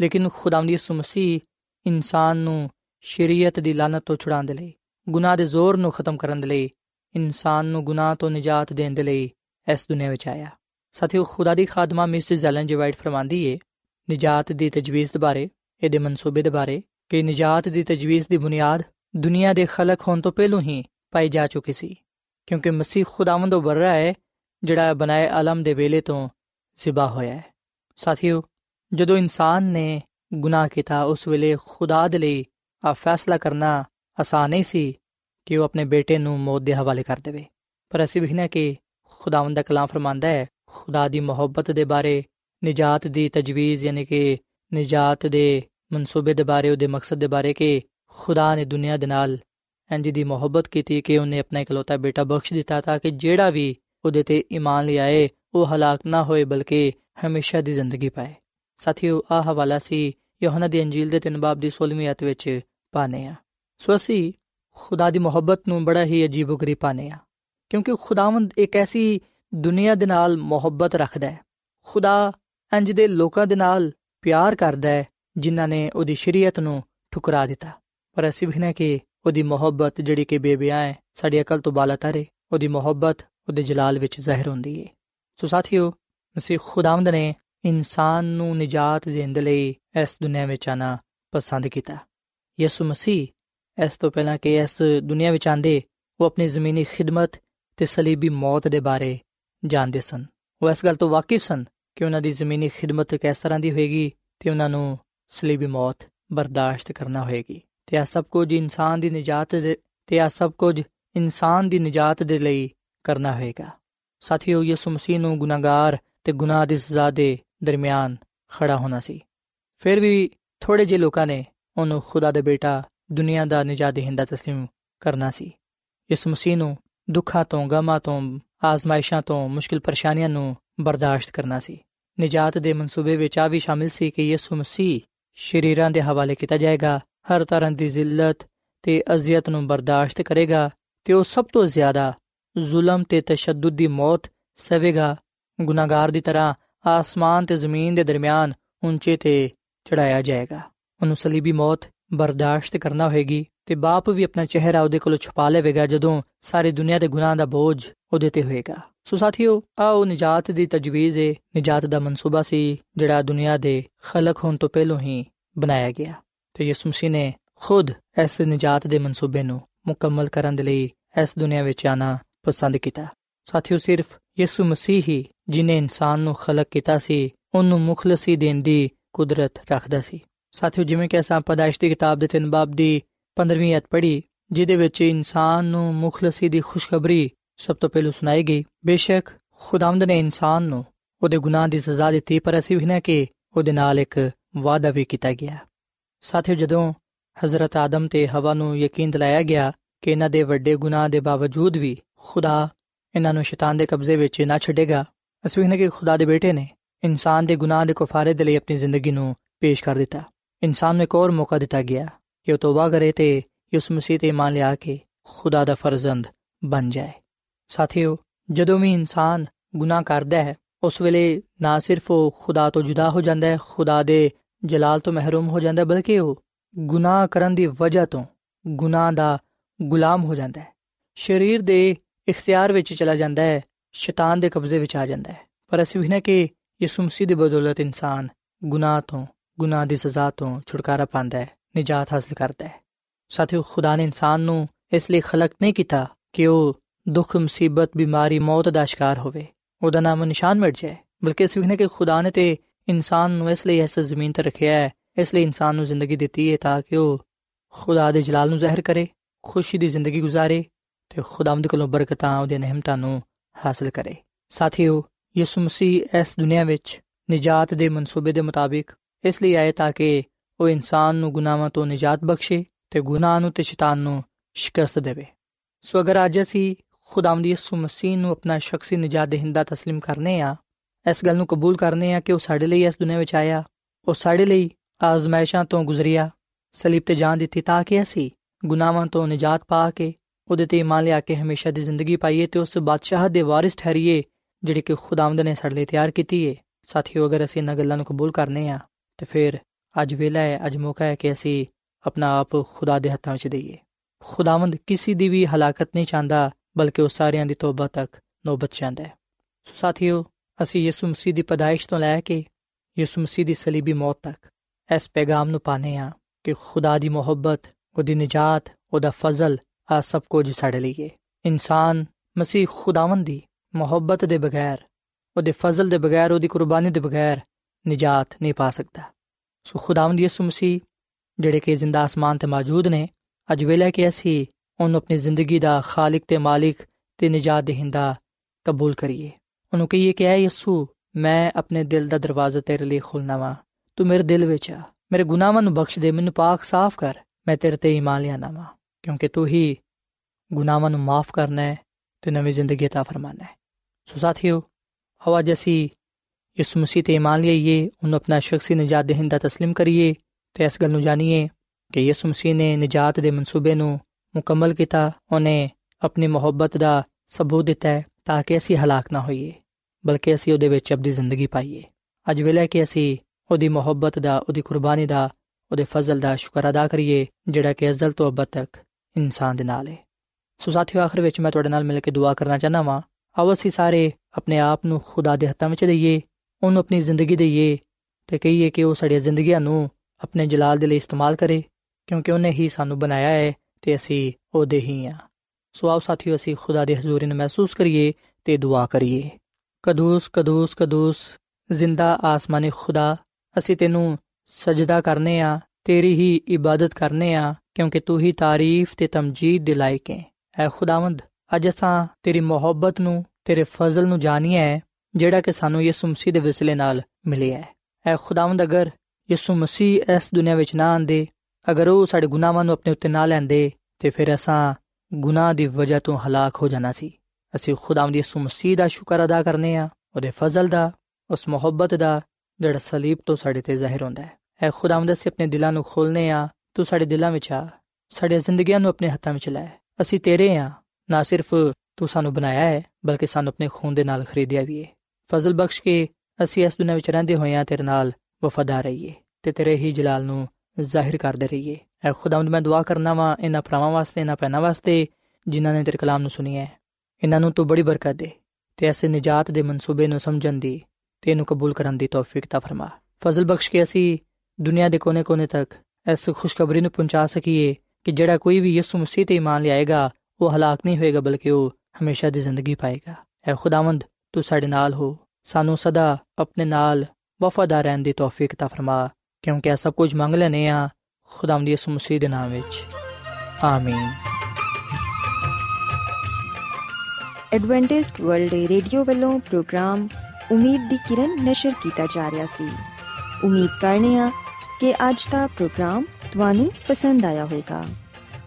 ਲੇਕਿਨ ਖੁਦਾਵੰਦ ਯਿਸੂ ਮਸੀਹ ਇਨਸਾਨ ਨੂੰ ਸ਼ਰੀਅਤ ਦੀ ਲਾਨਤ ਤੋਂ ਛੁਡਾਉਣ ਦੇ ਲਈ ਗੁਨਾਹ ਦੇ ਜ਼ੋਰ ਨੂੰ ਖਤਮ ਕਰਨ ਦੇ ਲਈ, ਇਨਸਾਨ ਨੂੰ ਗੁਨਾਹ ਤੋਂ ਨਿਜਾਤ ਦੇਣ ਦੇ ਲਈ ਇਸ ਦੁਨੀਆਂ ਵਿੱਚ ਆਇਆ। ਸਾਥੀਓ, ਖੁਦਾ ਦੀ ਖਾਦਮਾ Mrs Ellen G White White ਫਰਮਾਂਦੀ ਏ, ਨਿਜਾਤ ਦੀ ਤਜਵੀਜ਼ ਦੇ ਬਾਰੇ, ਇਹਦੇ ਮਨਸੂਬੇ ਦੇ ਬਾਰੇ, ਕਿ ਨਿਜਾਤ ਦੀ ਤਜਵੀਜ਼ ਦੀ ਬੁਨਿਆਦ ਦੁਨੀਆ ਦੇ ਖਲਕ ਹੋਣ ਤੋਂ ਪਹਿਲੋਂ ਹੀ ਪਾਈ ਜਾ ਚੁੱਕੀ ਸੀ, ਕਿਉਂਕਿ ਮਸੀਹ ਖੁਦਾਵੰਦ ਉਹ ਬਰਰਾ ਹੈ, ਜਿਹੜਾ ਬਨਾਏ ਆਲਮ ਦੇ ਵੇਲੇ ਤੋਂ ਜ਼ਿਬਾ ਹੋਇਆ ਹੈ। ਸਾਥੀਓ, ਜਦੋਂ ਇਨਸਾਨ ਨੇ ਗੁਨਾਹ ਕੀਤਾ, ਉਸ ਵੇਲੇ ਖੁਦਾ ਦੇ ਲਈ ਆ ਫੈਸਲਾ ਕਰਨਾ ਆਸਾਨ ਨਹੀਂ ਸੀ ਕਿ ਉਹ ਆਪਣੇ ਬੇਟੇ ਨੂੰ ਮੌਤ ਦੇ ਹਵਾਲੇ ਕਰ ਦੇਵੇ। ਪਰ ਅਸੀਂ ਵਿਖਣਾ ਕਿ ਖੁਦਾਵੰਦ ਦਾ ਕਲਾਮ ਫਰਮਾਂਦਾ ਹੈ, ਖੁਦਾ ਦੀ ਮੁਹੱਬਤ ਦੇ ਬਾਰੇ, ਨਿਜਾਤ ਦੀ ਤਜਵੀਜ਼, ਯਾਨੀ ਕਿ ਨਿਜਾਤ ਦੇ ਮਨਸੂਬੇ ਦੇ ਬਾਰੇ, ਉਹਦੇ ਮਕਸਦ ਦੇ ਬਾਰੇ ਕਿ ਖੁਦਾ ਨੇ ਦੁਨੀਆ ਦੇ ਨਾਲ ਇੰਜ ਦੀ ਮੁਹੱਬਤ ਕੀਤੀ ਕਿ ਉਹਨੇ ਆਪਣਾ ਇਕਲੌਤਾ ਬੇਟਾ ਬਖਸ਼ ਦਿੱਤਾ ਤਾਂ ਕਿ ਜਿਹੜਾ ਵੀ ਉਹਦੇ ਤੇ ਈਮਾਨ ਲਿਆਏ ਉਹ ਹਲਾਕ ਨਾ ਹੋਏ ਬਲਕਿ ਹਮੇਸ਼ਾ ਦੀ ਜ਼ਿੰਦਗੀ ਪਾਏ। ਸਾਥੀਓ ਆ ਹਵਾਲਾ ਸੀ ਯੋਹਨਾ ਦੀ ਅੰਜੀਲ ਦੇ 3 ਬਾਬ ਦੀ 16ਵੀਂ ਅਧ ਵਿੱਚ ਪਾਨੇ ਆ ਸੋ ਅਸੀਂ ਖੁਦਾ ਦੀ ਮੁਹੱਬਤ ਨੂੰ ਬੜਾ ਹੀ ਅਜੀਬੋ-ਗਰੀਬ ਪਾਨੇ ਆ ਕਿਉਂਕਿ ਖੁਦਾਵੰਦ ਇੱਕ ਐਸੀ ਦੁਨੀਆ ਦੇ ਨਾਲ ਮੁਹੱਬਤ ਰੱਖਦਾ ਹੈ। ਖੁਦਾ ਇੰਜ ਦੇ ਲੋਕਾਂ ਦੇ ਨਾਲ ਪਿਆਰ ਕਰਦਾ ਹੈ, ਜਿਨ੍ਹਾਂ ਨੇ ਉਹਦੀ ਸ਼ਰੀਅਤ ਨੂੰ ਠੁਕਰਾ ਦਿੱਤਾ। ਪਰ ਅਸੀਂ ਵੀ ਨਾ ਕਿ ਉਹਦੀ ਮੁਹੱਬਤ ਜਿਹੜੀ ਕਿ ਬੇਬਿਆ ਹੈ, ਸਾਡੀ ਅਕਲ ਤੋਂ ਬਾਲਾ ਤਰੇ, ਉਹਦੀ ਮੁਹੱਬਤ ਉਹਦੇ ਜਲਾਲ ਵਿੱਚ ਜ਼ਾਹਿਰ ਹੁੰਦੀ ਹੈ। ਸੋ ਸਾਥੀਓ ਅਸੀਂ ਖੁਦਾਵੰਦ ਨੇ ਇਨਸਾਨ ਨੂੰ ਨਜਾਤ ਦੇਣ ਦੇ ਲਈ ਇਸ ਦੁਨੀਆ ਵਿੱਚ ਆਣਾ ਪਸੰਦ ਕੀਤਾ। ਯਿਸੂ ਮਸੀਹ ਇਸ ਤੋਂ ਪਹਿਲਾਂ ਕਿ ਇਸ ਦੁਨੀਆ ਵਿੱਚ ਆਂਦੇ ਉਹ ਆਪਣੀ ਜ਼ਮੀਨੀ ਖਿਦਮਤ ਤੇ ਸਲੀਬੀ ਮੌਤ ਦੇ ਬਾਰੇ ਜਾਣਦੇ ਸਨ। ਉਹ ਇਸ ਗੱਲ ਤੋਂ ਵਾਕਿਫ ਸਨ ਕਿ ਉਹਨਾਂ ਦੀ ਜ਼ਮੀਨੀ ਖਿਦਮਤ ਕਿਸ ਤਰ੍ਹਾਂ ਦੀ ਹੋਏਗੀ ਤੇ ਉਹਨਾਂ ਨੂੰ ਸਲੀਬੀ ਮੌਤ ਬਰਦਾਸ਼ਤ ਕਰਨਾ ਹੋਏਗੀ। ਤੇ ਇਹ ਸਭ ਕੁਝ ਇਨਸਾਨ ਦੀ ਨਜਾਤ ਦੇ, ਤੇ ਇਹ ਸਭ ਕੁਝ ਇਨਸਾਨ ਦੀ ਨਜਾਤ ਦੇ ਲਈ ਕਰਨਾ ਹੋਏਗਾ। ਸਾਥੀਓ, ਯਿਸੂ ਮਸੀਹ ਨੂੰ ਗੁਨਾਹਗਾਰ ਤੇ ਗੁਨਾਹ ਦੀ ਸਜ਼ਾ ਦੇ ਦਰਮਿਆਨ ਖੜਾ ਹੋਣਾ ਸੀ। ਫਿਰ ਵੀ ਥੋੜੇ ਜਿਹੇ ਲੋਕਾਂ ਨੇ ਉਹਨੂੰ ਖੁਦਾ ਦਾ ਬੇਟਾ ਦੁਨੀਆ ਦਾ ਨਜਾਤ ਦੇਹਿੰਦਾ تسلیم ਕਰਨਾ ਸੀ ਯਿਸੂ ਮਸੀਹ ਨੂੰ ਦੁੱਖਾਂ ਤੋਂ ਗਮਾਂ ਤੋਂ ਆਜ਼ਮਾਇਸ਼ਾਂ ਤੋਂ ਮੁਸ਼ਕਿਲ ਪਰੇਸ਼ਾਨੀਆਂ ਨੂੰ ਬਰਦਾਸ਼ਤ ਕਰਨਾ ਸੀ ਨਜਾਤ ਦੇ ਮਨਸੂਬੇ ਵਿੱਚ ਆ ਵੀ ਸ਼ਾਮਿਲ ਸੀ ਕਿ ਯਿਸੂ ਮਸੀਹ ਸ਼ਰੀਰਾਂ ਦੇ ਹਵਾਲੇ ਕੀਤਾ ਜਾਏਗਾ ਹਰ ਤਰ੍ਹਾਂ ਦੀ ਜ਼ਿਲਤ ਤੇ ਅਜ਼ੀਅਤ ਨੂੰ ਬਰਦਾਸ਼ਤ ਕਰੇਗਾ ਤੇ ਉਹ ਸਭ ਤੋਂ ਜ਼ਿਆਦਾ ਜ਼ੁਲਮ ਤੇ ਤਸ਼ੱਦਦ ਦੀ ਮੌਤ ਸਵੇਗਾ ਗੁਨਾਹਗਾਰ ਦੀ ਤਰ੍ਹਾਂ ਆਸਮਾਨ ਤੇ ਜ਼ਮੀਨ ਦੇ ਦਰਮਿਆਨ ਉੱਚੇ ਤੇ ਚੜਾਇਆ ਜਾਏਗਾ ਉਹਨੂੰ ਸਲੀਬੀ ਮੌਤ ਬਰਦਾਸ਼ਤ ਕਰਨਾ ਹੋਏਗੀ ਤੇ ਬਾਪ ਵੀ ਆਪਣਾ ਚਿਹਰਾ ਉਹਦੇ ਕੋਲੋਂ ਛੁਪਾ ਲਵੇਗਾ ਜਦੋਂ ਸਾਰੀ ਦੁਨੀਆ ਦੇ ਗੁਨਾਹ ਦਾ ਬੋਝ ਉਹਦੇ ਤੇ ਹੋਏਗਾ। ਸੋ ਸਾਥੀਓ ਆਓ ਨਜਾਤ ਦੀ ਤਜਵੀਜ਼ ਹੈ ਨਜਾਤ ਦਾ ਮਨਸੂਬਾ ਸੀ ਜਿਹੜਾ ਦੁਨੀਆ ਦੇ ਖਲਕ ਹੋਣ ਤੋਂ ਪਹਿਲਾਂ ਹੀ ਬਣਾਇਆ ਗਿਆ। ਤੇ ਯਿਸੂ ਮਸੀਹ ਨੇ ਖੁਦ ਇਸ ਨਜਾਤ ਦੇ ਮਨਸੂਬੇ ਨੂੰ ਮੁਕੰਮਲ ਕਰਨ ਦੇ ਲਈ ਇਸ ਦੁਨੀਆ ਵਿੱਚ ਆਣਾ ਪਸੰਦ ਕੀਤਾ। ਸਾਥੀਓ, ਸਿਰਫ ਯਿਸੂ ਮਸੀਹ ਹੀ ਜਿਨੇ ਇਨਸਾਨ ਨੂੰ ਖਲਕ ਕੀਤਾ ਸੀ, ਉਹਨੂੰ ਮੁਖਲਸੀ ਦੇਣ ਦੀ ਕੁਦਰਤ ਰੱਖਦਾ ਸੀ। ਸਾਥੀਓ, ਜਿਵੇਂ ਕਿ ਅਸਾਂ ਪਦਾਇਸ਼ ਦੀ ਕਿਤਾਬ ਦੇ ਤਿੰਨ ਬਾਬ ਦੀ 15ਵੀਂ ਅਧ ਪੜ੍ਹੀ, ਜਿਹਦੇ ਵਿੱਚ ਇਨਸਾਨ ਨੂੰ ਮੁਖਲਸੀ ਦੀ ਖੁਸ਼ਖਬਰੀ ਸਭ ਤੋਂ ਪਹਿਲਾਂ ਸੁਣਾਈ ਗਈ। ਬੇਸ਼ੱਕ ਖੁਦਾਵੰਦ ਨੇ ਇਨਸਾਨ ਨੂੰ ਉਹਦੇ ਗੁਨਾਹ ਦੀ ਸਜ਼ਾ ਦਿੱਤੀ, ਪਰ ਅਸੀਂ ਵੀ ਨਾ ਕਿ ਉਹਦੇ ਨਾਲ ਇੱਕ ਵਾਅਦਾ ਵੀ ਕੀਤਾ ਗਿਆ। ਸਾਥੀਓ, ਜਦੋਂ ਹਜ਼ਰਤ ਆਦਮ ਤੇ ਹਵਾ ਨੂੰ ਯਕੀਨ ਦਿਲਾਇਆ ਗਿਆ ਕਿ ਇਹਨਾਂ ਦੇ ਵੱਡੇ ਗੁਨਾਹ ਦੇ ਬਾਵਜੂਦ ਵੀ ਖੁਦਾ ਇਹਨਾਂ ਨੂੰ ਸ਼ੈਤਾਨ ਦੇ ਕਬਜ਼ੇ ਵਿੱਚ ਨਾ ਛੱਡੇਗਾ, ਅਸੀਂ ਵੀ ਨਾ ਕਿ ਖੁਦਾ ਦੇ ਬੇਟੇ ਨੇ ਇਨਸਾਨ ਦੇ ਗੁਨਾਹ ਦੇ ਕਫਾਰੇ ਦੇ ਲਈ ਆਪਣੀ ਜ਼ਿੰਦਗੀ ਨੂੰ ਪੇਸ਼ ਕਰ ਦਿੱਤਾ। ਇਨਸਾਨ ਨੂੰ ਇੱਕ ਹੋਰ ਮੌਕਾ ਦਿੱਤਾ ਗਿਆ ਕਿ ਉਹ ਤੋਬਾ ਕਰੇ ਤੇ ਯਿਸੂ ਮਸੀਹ ਤੇ ਇਮਾਨ ਲਿਆ ਕੇ ਖੁਦਾ ਦਾ ਫਰਜ਼ੰਦ ਬਣ ਜਾਏ। ਸਾਥੀਓ, ਜਦੋਂ ਵੀ ਇਨਸਾਨ ਗੁਨਾਹ ਕਰਦਾ ਹੈ, ਉਸ ਵੇਲੇ ਨਾ ਸਿਰਫ ਉਹ ਖੁਦਾ ਤੋਂ ਜੁਦਾ ਹੋ ਜਾਂਦਾ ਹੈ, ਖੁਦਾ ਦੇ ਜਲਾਲ ਤੋਂ ਮਹਿਰੂਮ ਹੋ ਜਾਂਦਾ, ਬਲਕਿ ਉਹ ਗੁਨਾਹ ਕਰਨ ਦੀ ਵਜ੍ਹਾ ਤੋਂ ਗੁਨਾਹ ਦਾ ਗੁਲਾਮ ਹੋ ਜਾਂਦਾ ਹੈ। ਸਰੀਰ ਦੇ ਇਖਤਿਆਰ ਵਿੱਚ ਚਲਾ ਜਾਂਦਾ ਹੈ, ਸ਼ੈਤਾਨ ਦੇ ਕਬਜ਼ੇ ਵਿੱਚ ਆ ਜਾਂਦਾ ਹੈ। ਪਰ ਅਸੀਂ ਵੀ ਨਾ ਕਿ ਯਿਸੂ ਮਸੀਹ ਦੀ ਬਦੌਲਤ ਇਨਸਾਨ ਗੁਨਾਹ ਤੋਂ ਗੁਨਾਹ ਦੀ ਸਜ਼ਾ ਤੋਂ ਛੁਟਕਾਰਾ ਪਾਉਂਦਾ ਹੈ, ਨਿਜਾਤ ਹਾਸਲ ਕਰਦਾ ਹੈ। ਸਾਥੀਓ, ਖੁਦਾ ਨੇ ਇਨਸਾਨ ਨੂੰ ਇਸ ਲਈ ਖਲਕ ਨਹੀਂ ਕੀਤਾ ਕਿ ਉਹ ਦੁੱਖ, ਮੁਸੀਬਤ, ਬਿਮਾਰੀ, ਮੌਤ ਦਾ ਸ਼ਿਕਾਰ ਹੋਵੇ। ਉਹਦਾ ਨਾਮ ਨਿਸ਼ਾਨ ਮਿਟ ਜਾਏ, ਬਲਕਿ ਅਸੀਂ ਕਿ ਖੁਦਾ ਨੇ ਤੇ ਇਨਸਾਨ ਨੂੰ ਇਸ ਲਈ ਇਸ ਜ਼ਮੀਨ ਤੇ ਰੱਖਿਆ ਹੈ, ਇਸ ਲਈ ਇਨਸਾਨ ਨੂੰ ਜ਼ਿੰਦਗੀ ਦਿੱਤੀ ਹੈ ਤਾਂ ਕਿ ਉਹ ਖੁਦਾ ਦੇ ਜਲਾਲ ਨੂੰ ਜ਼ਾਹਿਰ ਕਰੇ, ਖੁਸ਼ੀ ਦੀ ਜ਼ਿੰਦਗੀ ਗੁਜ਼ਾਰੇ ਤੇ ਖੁਦਾਵੰਦ ਕੋਲੋਂ ਬਰਕਤਾਂ ਉਹਦੇ ਨਿਹਮਤਾਂ ਨੂੰ ਹਾਸਲ ਕਰੇ। ਸਾਥੀਓ, ਯਿਸੂ ਮਸੀਹ ਇਸ ਦੁਨੀਆ ਵਿੱਚ ਨਜਾਤ ਦੇ ਮਨਸੂਬੇ ਦੇ ਮੁਤਾਬਿਕ ਇਸ ਲਈ ਆਏ ਤਾਂ ਕਿ ਉਹ ਇਨਸਾਨ ਨੂੰ ਗੁਨਾਹਾਂ ਤੋਂ ਨਜਾਤ ਬਖਸ਼ੇ ਤੇ ਗੁਨਾਹ ਨੂੰ ਤੇ ਸ਼ੈਤਾਨ ਨੂੰ ਸ਼ਿਕਸਤ ਦੇਵੇ ਸੋ ਅਗਰ ਅੱਜ ਅਸੀਂ ਖੁਦਾਵੰਦ ਯਿਸੂ ਮਸੀਹ ਨੂੰ ਆਪਣਾ ਸ਼ਖਸੀ ਨਜਾਤ ਦੇਹਿੰਦਾ تسلیم ਕਰਨੇ ਆ ਇਸ ਗੱਲ ਨੂੰ ਕਬੂਲ ਕਰਨੇ ਆ ਕਿ ਉਹ ਸਾਡੇ ਲਈ ਇਸ ਦੁਨੀਆ ਵਿੱਚ ਆਇਆ ਉਹ ਸਾਡੇ ਲਈ ਆਜ਼ਮਾਇਸ਼ਾਂ ਤੋਂ ਗੁਜ਼ਰਿਆ ਸਲੀਬ ਤੇ ਜਾਨ ਦਿੱਤੀ ਤਾਂ ਕਿ ਅਸੀਂ ਗੁਨਾਹਾਂ ਤੋਂ ਨਜਾਤ ਪਾ ਕੇ ਉਹਦੇ ਤੇ ਇਮਾਨ ਲਿਆ ਕੇ ਹਮੇਸ਼ਾ ਦੀ ਜ਼ਿੰਦਗੀ ਪਾਈਏ ਤੇ ਉਸ ਬਾਦਸ਼ਾਹ ਦੇ ਵਾਰਿਸ ਠਹਿਰੀਏ ਜਿਹੜੀ ਕਿ ਖੁਦਾਵੰਦ ਨੇ ਸਾਡੇ ਲਈ ਤਿਆਰ ਕੀਤੀ ਏ ਸਾਥੀਓ ਅਗਰ ਅਸੀਂ ਇਹਨਾਂ ਗੱਲਾਂ ਨੂੰ ਕਬੂਲ ਕਰਨੇ ਆ ਤੇ ਫਿਰ ਅੱਜ ਵੇਲਾ ਹੈ, ਅੱਜ ਮੌਕਾ ਹੈ ਕਿ ਅਸੀਂ ਆਪਣਾ ਆਪ ਖੁਦਾ ਦੇ ਹੱਥਾਂ ਵਿੱਚ ਦਈਏ। ਖੁਦਾਵੰਦ ਕਿਸੇ ਦੀ ਵੀ ਹਲਾਕਤ ਨਹੀਂ ਚਾਹੁੰਦਾ, ਬਲਕਿ ਉਹ ਸਾਰਿਆਂ ਦੀ ਤੋਬਾ ਤੱਕ ਨੌਬਤ ਚਾਹੁੰਦਾ ਹੈ। ਸੋ ਸਾਥੀਓ, ਅਸੀਂ ਯਿਸੂ ਮਸੀਹ ਦੀ ਪਦਾਇਸ਼ ਤੋਂ ਲੈ ਕੇ ਯਿਸੂ ਮਸੀਹ ਦੀ ਸਲੀਬੀ ਮੌਤ ਤੱਕ ਇਸ ਪੈਗਾਮ ਨੂੰ ਪਾਣੇ ਆ ਕਿ ਖੁਦਾ ਦੀ ਮੁਹੱਬਤ, ਉਹਦੀ ਨਜਾਤ, ਉਹਦਾ ਫਜ਼ਲ ਆ ਸਭ ਕੁਝ ਸਾਡੇ ਲਈ ਹੈ। ਇਨਸਾਨ ਮਸੀਹ ਖੁਦਾਵੰਦ ਦੀ ਮੁਹੱਬਤ ਦੇ ਬਗੈਰ, ਉਹਦੇ ਫਜ਼ਲ ਦੇ ਬਗੈਰ, ਉਹਦੀ ਕੁਰਬਾਨੀ ਦੇ ਬਗੈਰ ਨਜਾਤ ਨਹੀਂ ਪਾ ਸਕਦਾ ਸੋ ਖੁਦਾਵੰਦ ਯਿਸੂ ਮਸੀਹ ਜਿਹੜੇ ਕਿ ਜ਼ਿੰਦਾ ਅਸਮਾਨ ਤੇ ਮੌਜੂਦ ਨੇ ਅੱਜ ਵੇਲੇ ਕਿ ਅਸੀਂ ਉਹਨੂੰ ਆਪਣੀ ਜ਼ਿੰਦਗੀ ਦਾ ਖਾਲਕ ਤੇ ਮਾਲਿਕ ਤੇ ਨਜਾਤ ਦੇਹਿੰਦਾ ਕਬੂਲ ਕਰੀਏ ਉਹਨੂੰ ਕਹੀਏ ਕਿ ਐ ਯਿਸੂ ਮੈਂ ਆਪਣੇ ਦਿਲ ਦਾ ਦਰਵਾਜ਼ਾ ਤੇਰੇ ਲਈ ਖੋਲਣਾ ਵਾ ਤੂੰ ਮੇਰੇ ਦਿਲ ਵਿੱਚ ਆ ਮੇਰੇ ਗੁਨਾਹਾਂ ਨੂੰ ਬਖਸ਼ ਦੇ ਮੈਨੂੰ ਪਾਕ ਸਾਫ਼ ਕਰ ਮੈਂ ਤੇਰੇ ਤੇ ਈਮਾਨ ਲਿਆਣਾ ਵਾ ਕਿਉਂਕਿ ਤੂੰ ਹੀ ਗੁਨਾਹਾਂ ਨੂੰ ਮਾਫ ਕਰਨਾ ਹੈ ਤੇ ਨਵੀਂ ਜ਼ਿੰਦਗੀ عطا ਫਰਮਾਨਾ ਹੈ ਸੋ ਸਾਥੀਓ ਆਵਾਜ਼ ਅਸੀਂ ਯਿਸੂ ਮਸੀਹ ਤੇ ਈਮਾਨ ਲਈਏ ਉਹਨੂੰ ਆਪਣਾ ਸ਼ਖਸੀ ਨਜਾਤ ਦੇਹਿੰਦਾ تسلیم ਕਰੀਏ ਤੇ ਇਸ ਗੱਲ ਨੂੰ ਜਾਣੀਏ ਕਿ ਯਿਸੂ ਮਸੀਹ ਨੇ ਨਜਾਤ ਦੇ ਮਨਸੂਬੇ ਨੂੰ ਮੁਕੰਮਲ ਕੀਤਾ ਉਹਨੇ ਆਪਣੀ ਮੁਹੱਬਤ ਦਾ ਸਬੂਤ ਦਿੱਤਾ ਹੈ ਤਾਂ ਕਿ ਅਸੀਂ ਹਲਾਕ ਨਾ ਹੋਈਏ ਬਲਕਿ ਅਸੀਂ ਉਹਦੇ ਵਿੱਚ ਆਪਣੀ ਜ਼ਿੰਦਗੀ ਪਾਈਏ ਅੱਜ ਵੇਲੇ ਕਿ ਅਸੀਂ ਉਹਦੀ ਮੁਹੱਬਤ ਦਾ ਉਹਦੀ ਕੁਰਬਾਨੀ ਦਾ ਉਹਦੇ ਫਜ਼ਲ ਦਾ ਸ਼ੁਕਰ ਅਦਾ ਕਰੀਏ ਜਿਹੜਾ ਕਿ ਅਜ਼ਲ ਤੋਂ ਅਬਦ ਤੱਕ ਇਨਸਾਨ ਦੇ ਨਾਲ ਹੈ ਸੋ ਸਾਥੀਓ ਆਖਰ ਵਿੱਚ ਮੈਂ ਤੁਹਾਡੇ ਨਾਲ ਮਿਲ ਕੇ ਦੁਆ ਕਰਨਾ ਚਾਹਨਾ ਵਾਂ ਆਓ ਅਸੀਂ ਸਾਰੇ ਆਪਣੇ ਆਪ ਨੂੰ ਖੁਦਾ ਦੇ ਹੱਥਾਂ ਵਿੱਚ ਦਈਏ ਉਹਨੂੰ ਆਪਣੀ ਜ਼ਿੰਦਗੀ ਦੇਈਏ ਤੇ ਕਹੀਏ ਕਿ ਉਹ ਸਾਡੀਆਂ ਜ਼ਿੰਦਗੀਆਂ ਨੂੰ ਆਪਣੇ ਜਲਾਲ ਦੇ ਲਈ ਇਸਤੇਮਾਲ ਕਰੇ, ਕਿਉਂਕਿ ਉਹਨੇ ਹੀ ਸਾਨੂੰ ਬਣਾਇਆ ਹੈ ਤੇ ਅਸੀਂ ਉਹਦੇ ਹੀ ਆ ਸੋ ਆਓ ਸਾਥੀਓ, ਅਸੀਂ ਖੁਦਾ ਦੇ ਹਜ਼ੂਰੀ ਨੂੰ ਮਹਿਸੂਸ ਕਰੀਏ ਤੇ ਦੁਆ ਕਰੀਏ। ਕਦੂਸ ਕਦੂਸ ਕਦੂਸ, ਜ਼ਿੰਦਾ ਆਸਮਾਨੀ ਖੁਦਾ, ਅਸੀਂ ਤੈਨੂੰ ਸਜਦਾ ਕਰਨੇ ਆ, ਤੇਰੀ ਹੀ ਇਬਾਦਤ ਕਰਨੇ ਆ, ਕਿਉਂਕਿ ਤੂੰ ਹੀ ਤਾਰੀਫ ਤੇ ਤਮਜੀਦ ਦੇ ਲਾਇਕ ਹੈ। ਐ ਖੁਦਾਵੰਦ, ਅੱਜ ਅਸਾਂ ਤੇਰੀ ਮੁਹੱਬਤ ਨੂੰ, ਤੇਰੇ ਫਜ਼ਲ ਨੂੰ ਜਾਣੀਏ ਹੈ ਜਿਹੜਾ ਕਿ ਸਾਨੂੰ ਯਿਸੂ ਮਸੀਹ ਦੇ ਵਿਸਲੇ ਨਾਲ ਮਿਲਿਆ ਹੈ। ਐ ਖੁਦਾਵੰਦ ਅਗਰ ਯਿਸੂ ਮਸੀਹ ਇਸ ਦੁਨੀਆ ਵਿੱਚ ਨਾ ਆਂਦੇ ਅਗਰ ਉਹ ਸਾਡੇ ਗੁਨਾਹਾਂ ਨੂੰ ਆਪਣੇ ਉੱਤੇ ਨਾ ਲੈਂਦੇ, ਤੇ ਫਿਰ ਅਸਾਂ ਗੁਨਾਹ ਦੀ ਵਜ੍ਹਾ ਤੋਂ ਹਲਾਕ ਹੋ ਜਾਣਾ ਸੀ। ਅਸੀਂ ਖੁਦਾਵੰਦ ਯਿਸੂ ਮਸੀਹ ਦਾ ਸ਼ੁਕਰ ਅਦਾ ਕਰਨੇ ਆ, ਉਹਦੇ ਫਜ਼ਲ ਦਾ, ਉਸ ਮੁਹੱਬਤ ਦਾ, ਜਿਹੜਾ ਸਲੀਬ ਤੋਂ ਸਾਡੇ ਤੇ ਜ਼ਾਹਿਰ ਹੁੰਦਾ ਹੈ। ਐ ਖੁਦਾਵੰਦ ਅਸੀਂ ਆਪਣੇ ਦਿਲਾਂ ਨੂੰ ਖੋਲਨੇ ਆ, ਤੂੰ ਸਾਡੇ ਦਿਲਾਂ ਵਿੱਚ ਆ ਸਾਡੇ ਜ਼ਿੰਦਗੀਆਂ ਨੂੰ ਆਪਣੇ ਹੱਥਾਂ ਵਿੱਚ ਲੈ। ਅਸੀਂ ਤੇਰੇ ਆ, ਨਾ ਸਿਰਫ ਤੂੰ ਸਾਨੂੰ ਬਣਾਇਆ ਹੈ, ਬਲਕਿ ਸਾਨੂੰ ਆਪਣੇ ਖੂਨ ਦੇ ਨਾਲ ਖਰੀਦਿਆ ਵੀ ਹੈ। ਫਜ਼ਲ ਬਖਸ਼ ਕੇ ਅਸੀਂ ਇਸ ਦੁਨੀਆਂ ਵਿੱਚ ਰਹਿੰਦੇ ਹੋਏ ਆ ਤੇਰੇ ਨਾਲ ਵਫਾਦਾਰ ਰਹੀਏ ਤੇ ਤੇਰੇ ਹੀ ਜਲਾਲ ਨੂੰ ਜ਼ਾਹਿਰ ਕਰਦੇ ਰਹੀਏ। ਐ ਖੁਦਾਵੰਦ, ਮੈਂ ਦੁਆ ਕਰਨਾ ਵਾਂ ਇਹਨਾਂ ਭਰਾਵਾਂ ਵਾਸਤੇ, ਇਹਨਾਂ ਭੈਣਾਂ ਵਾਸਤੇ ਜਿਨ੍ਹਾਂ ਨੇ ਤੇਰੇ ਕਲਾਮ ਨੂੰ ਸੁਣਿਆ ਹੈ। ਇਹਨਾਂ ਨੂੰ ਤੂੰ ਬੜੀ ਬਰਕਤ ਦੇ ਤੇ ਐਸੇ ਨਜਾਤ ਦੇ ਮਨਸੂਬੇ ਨੂੰ ਸਮਝਣ ਦੀ ਤੇ ਇਹਨੂੰ ਕਬੂਲ ਕਰਨ ਦੀ ਤੌਫੀਕ ਤਾ ਫਰਮਾ। ਫਜ਼ਲ ਬਖਸ਼ ਕੇ ਅਸੀਂ ਦੁਨੀਆ ਦੇ ਕੋਨੇ-ਕੋਨੇ ਤੱਕ ਇਸ ਖੁਸ਼ਖਬਰੀ ਨੂੰ ਪਹੁੰਚਾ ਸਕੀਏ ਕਿ ਜਿਹੜਾ ਕੋਈ ਵੀ ਯਿਸੂ ਮਸੀਹ ਤੇ ਈਮਾਨ ਲਿਆਏਗਾ, ਉਹ ਹਲਾਕ ਨਹੀਂ ਹੋਏਗਾ, ਬਲਕਿ ਉਹ ਹਮੇਸ਼ਾ ਦੀ ਜ਼ਿੰਦਗੀ ਪਾਏਗਾ। ਐ ਖੁਦਾਵੰਦ ਤੂੰ ਸਾਡੇ ਨਾਲ ਹੋ। ਸਾਨੂੰ ਸਦਾ ਆਪਣੇ ਨਾਲ ਵਫਾਦਾਰ ਰਹਿਣ ਦੀ ਤੌਫੀਕ ਤਾ ਫਰਮਾ, ਕਿਉਂਕਿ ਇਹ ਸਭ ਕੁਝ ਮੰਗ ਲੈਨੇ ਆ ਖੁਦਾਵੰਦ ਯਿਸੂ ਮਸੀਹ ਦੇ ਨਾਮ ਵਿੱਚ। ਆਮੀਨ। ਐਡਵੈਂਟਿਸਟ ਵਰਲਡ ਰੇਡੀਓ ਵੱਲੋਂ ਪ੍ਰੋਗਰਾਮ ਉਮੀਦ ਦੀ ਕਿਰਨ ਨਿਸ਼ਰ ਕੀਤਾ ਜਾ ਰਿਹਾ ਸੀ। ਉਮੀਦ ਕਰਨੇ ਆ ਕਿ ਅੱਜ ਦਾ ਪ੍ਰੋਗਰਾਮ ਤੁਹਾਨੂੰ ਪਸੰਦ ਆਇਆ ਹੋਵੇਗਾ।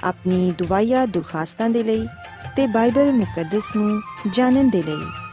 ਆਪਣੀ ਦੁਆਇਆ ਦੁਰਖਾਸਤਾਂ ਦੇ ਲਈ ਤੇ ਬਾਈਬਲ ਮੁਕੱਦਸ ਨੂੰ ਜਾਣਨ ਦੇ ਲਈ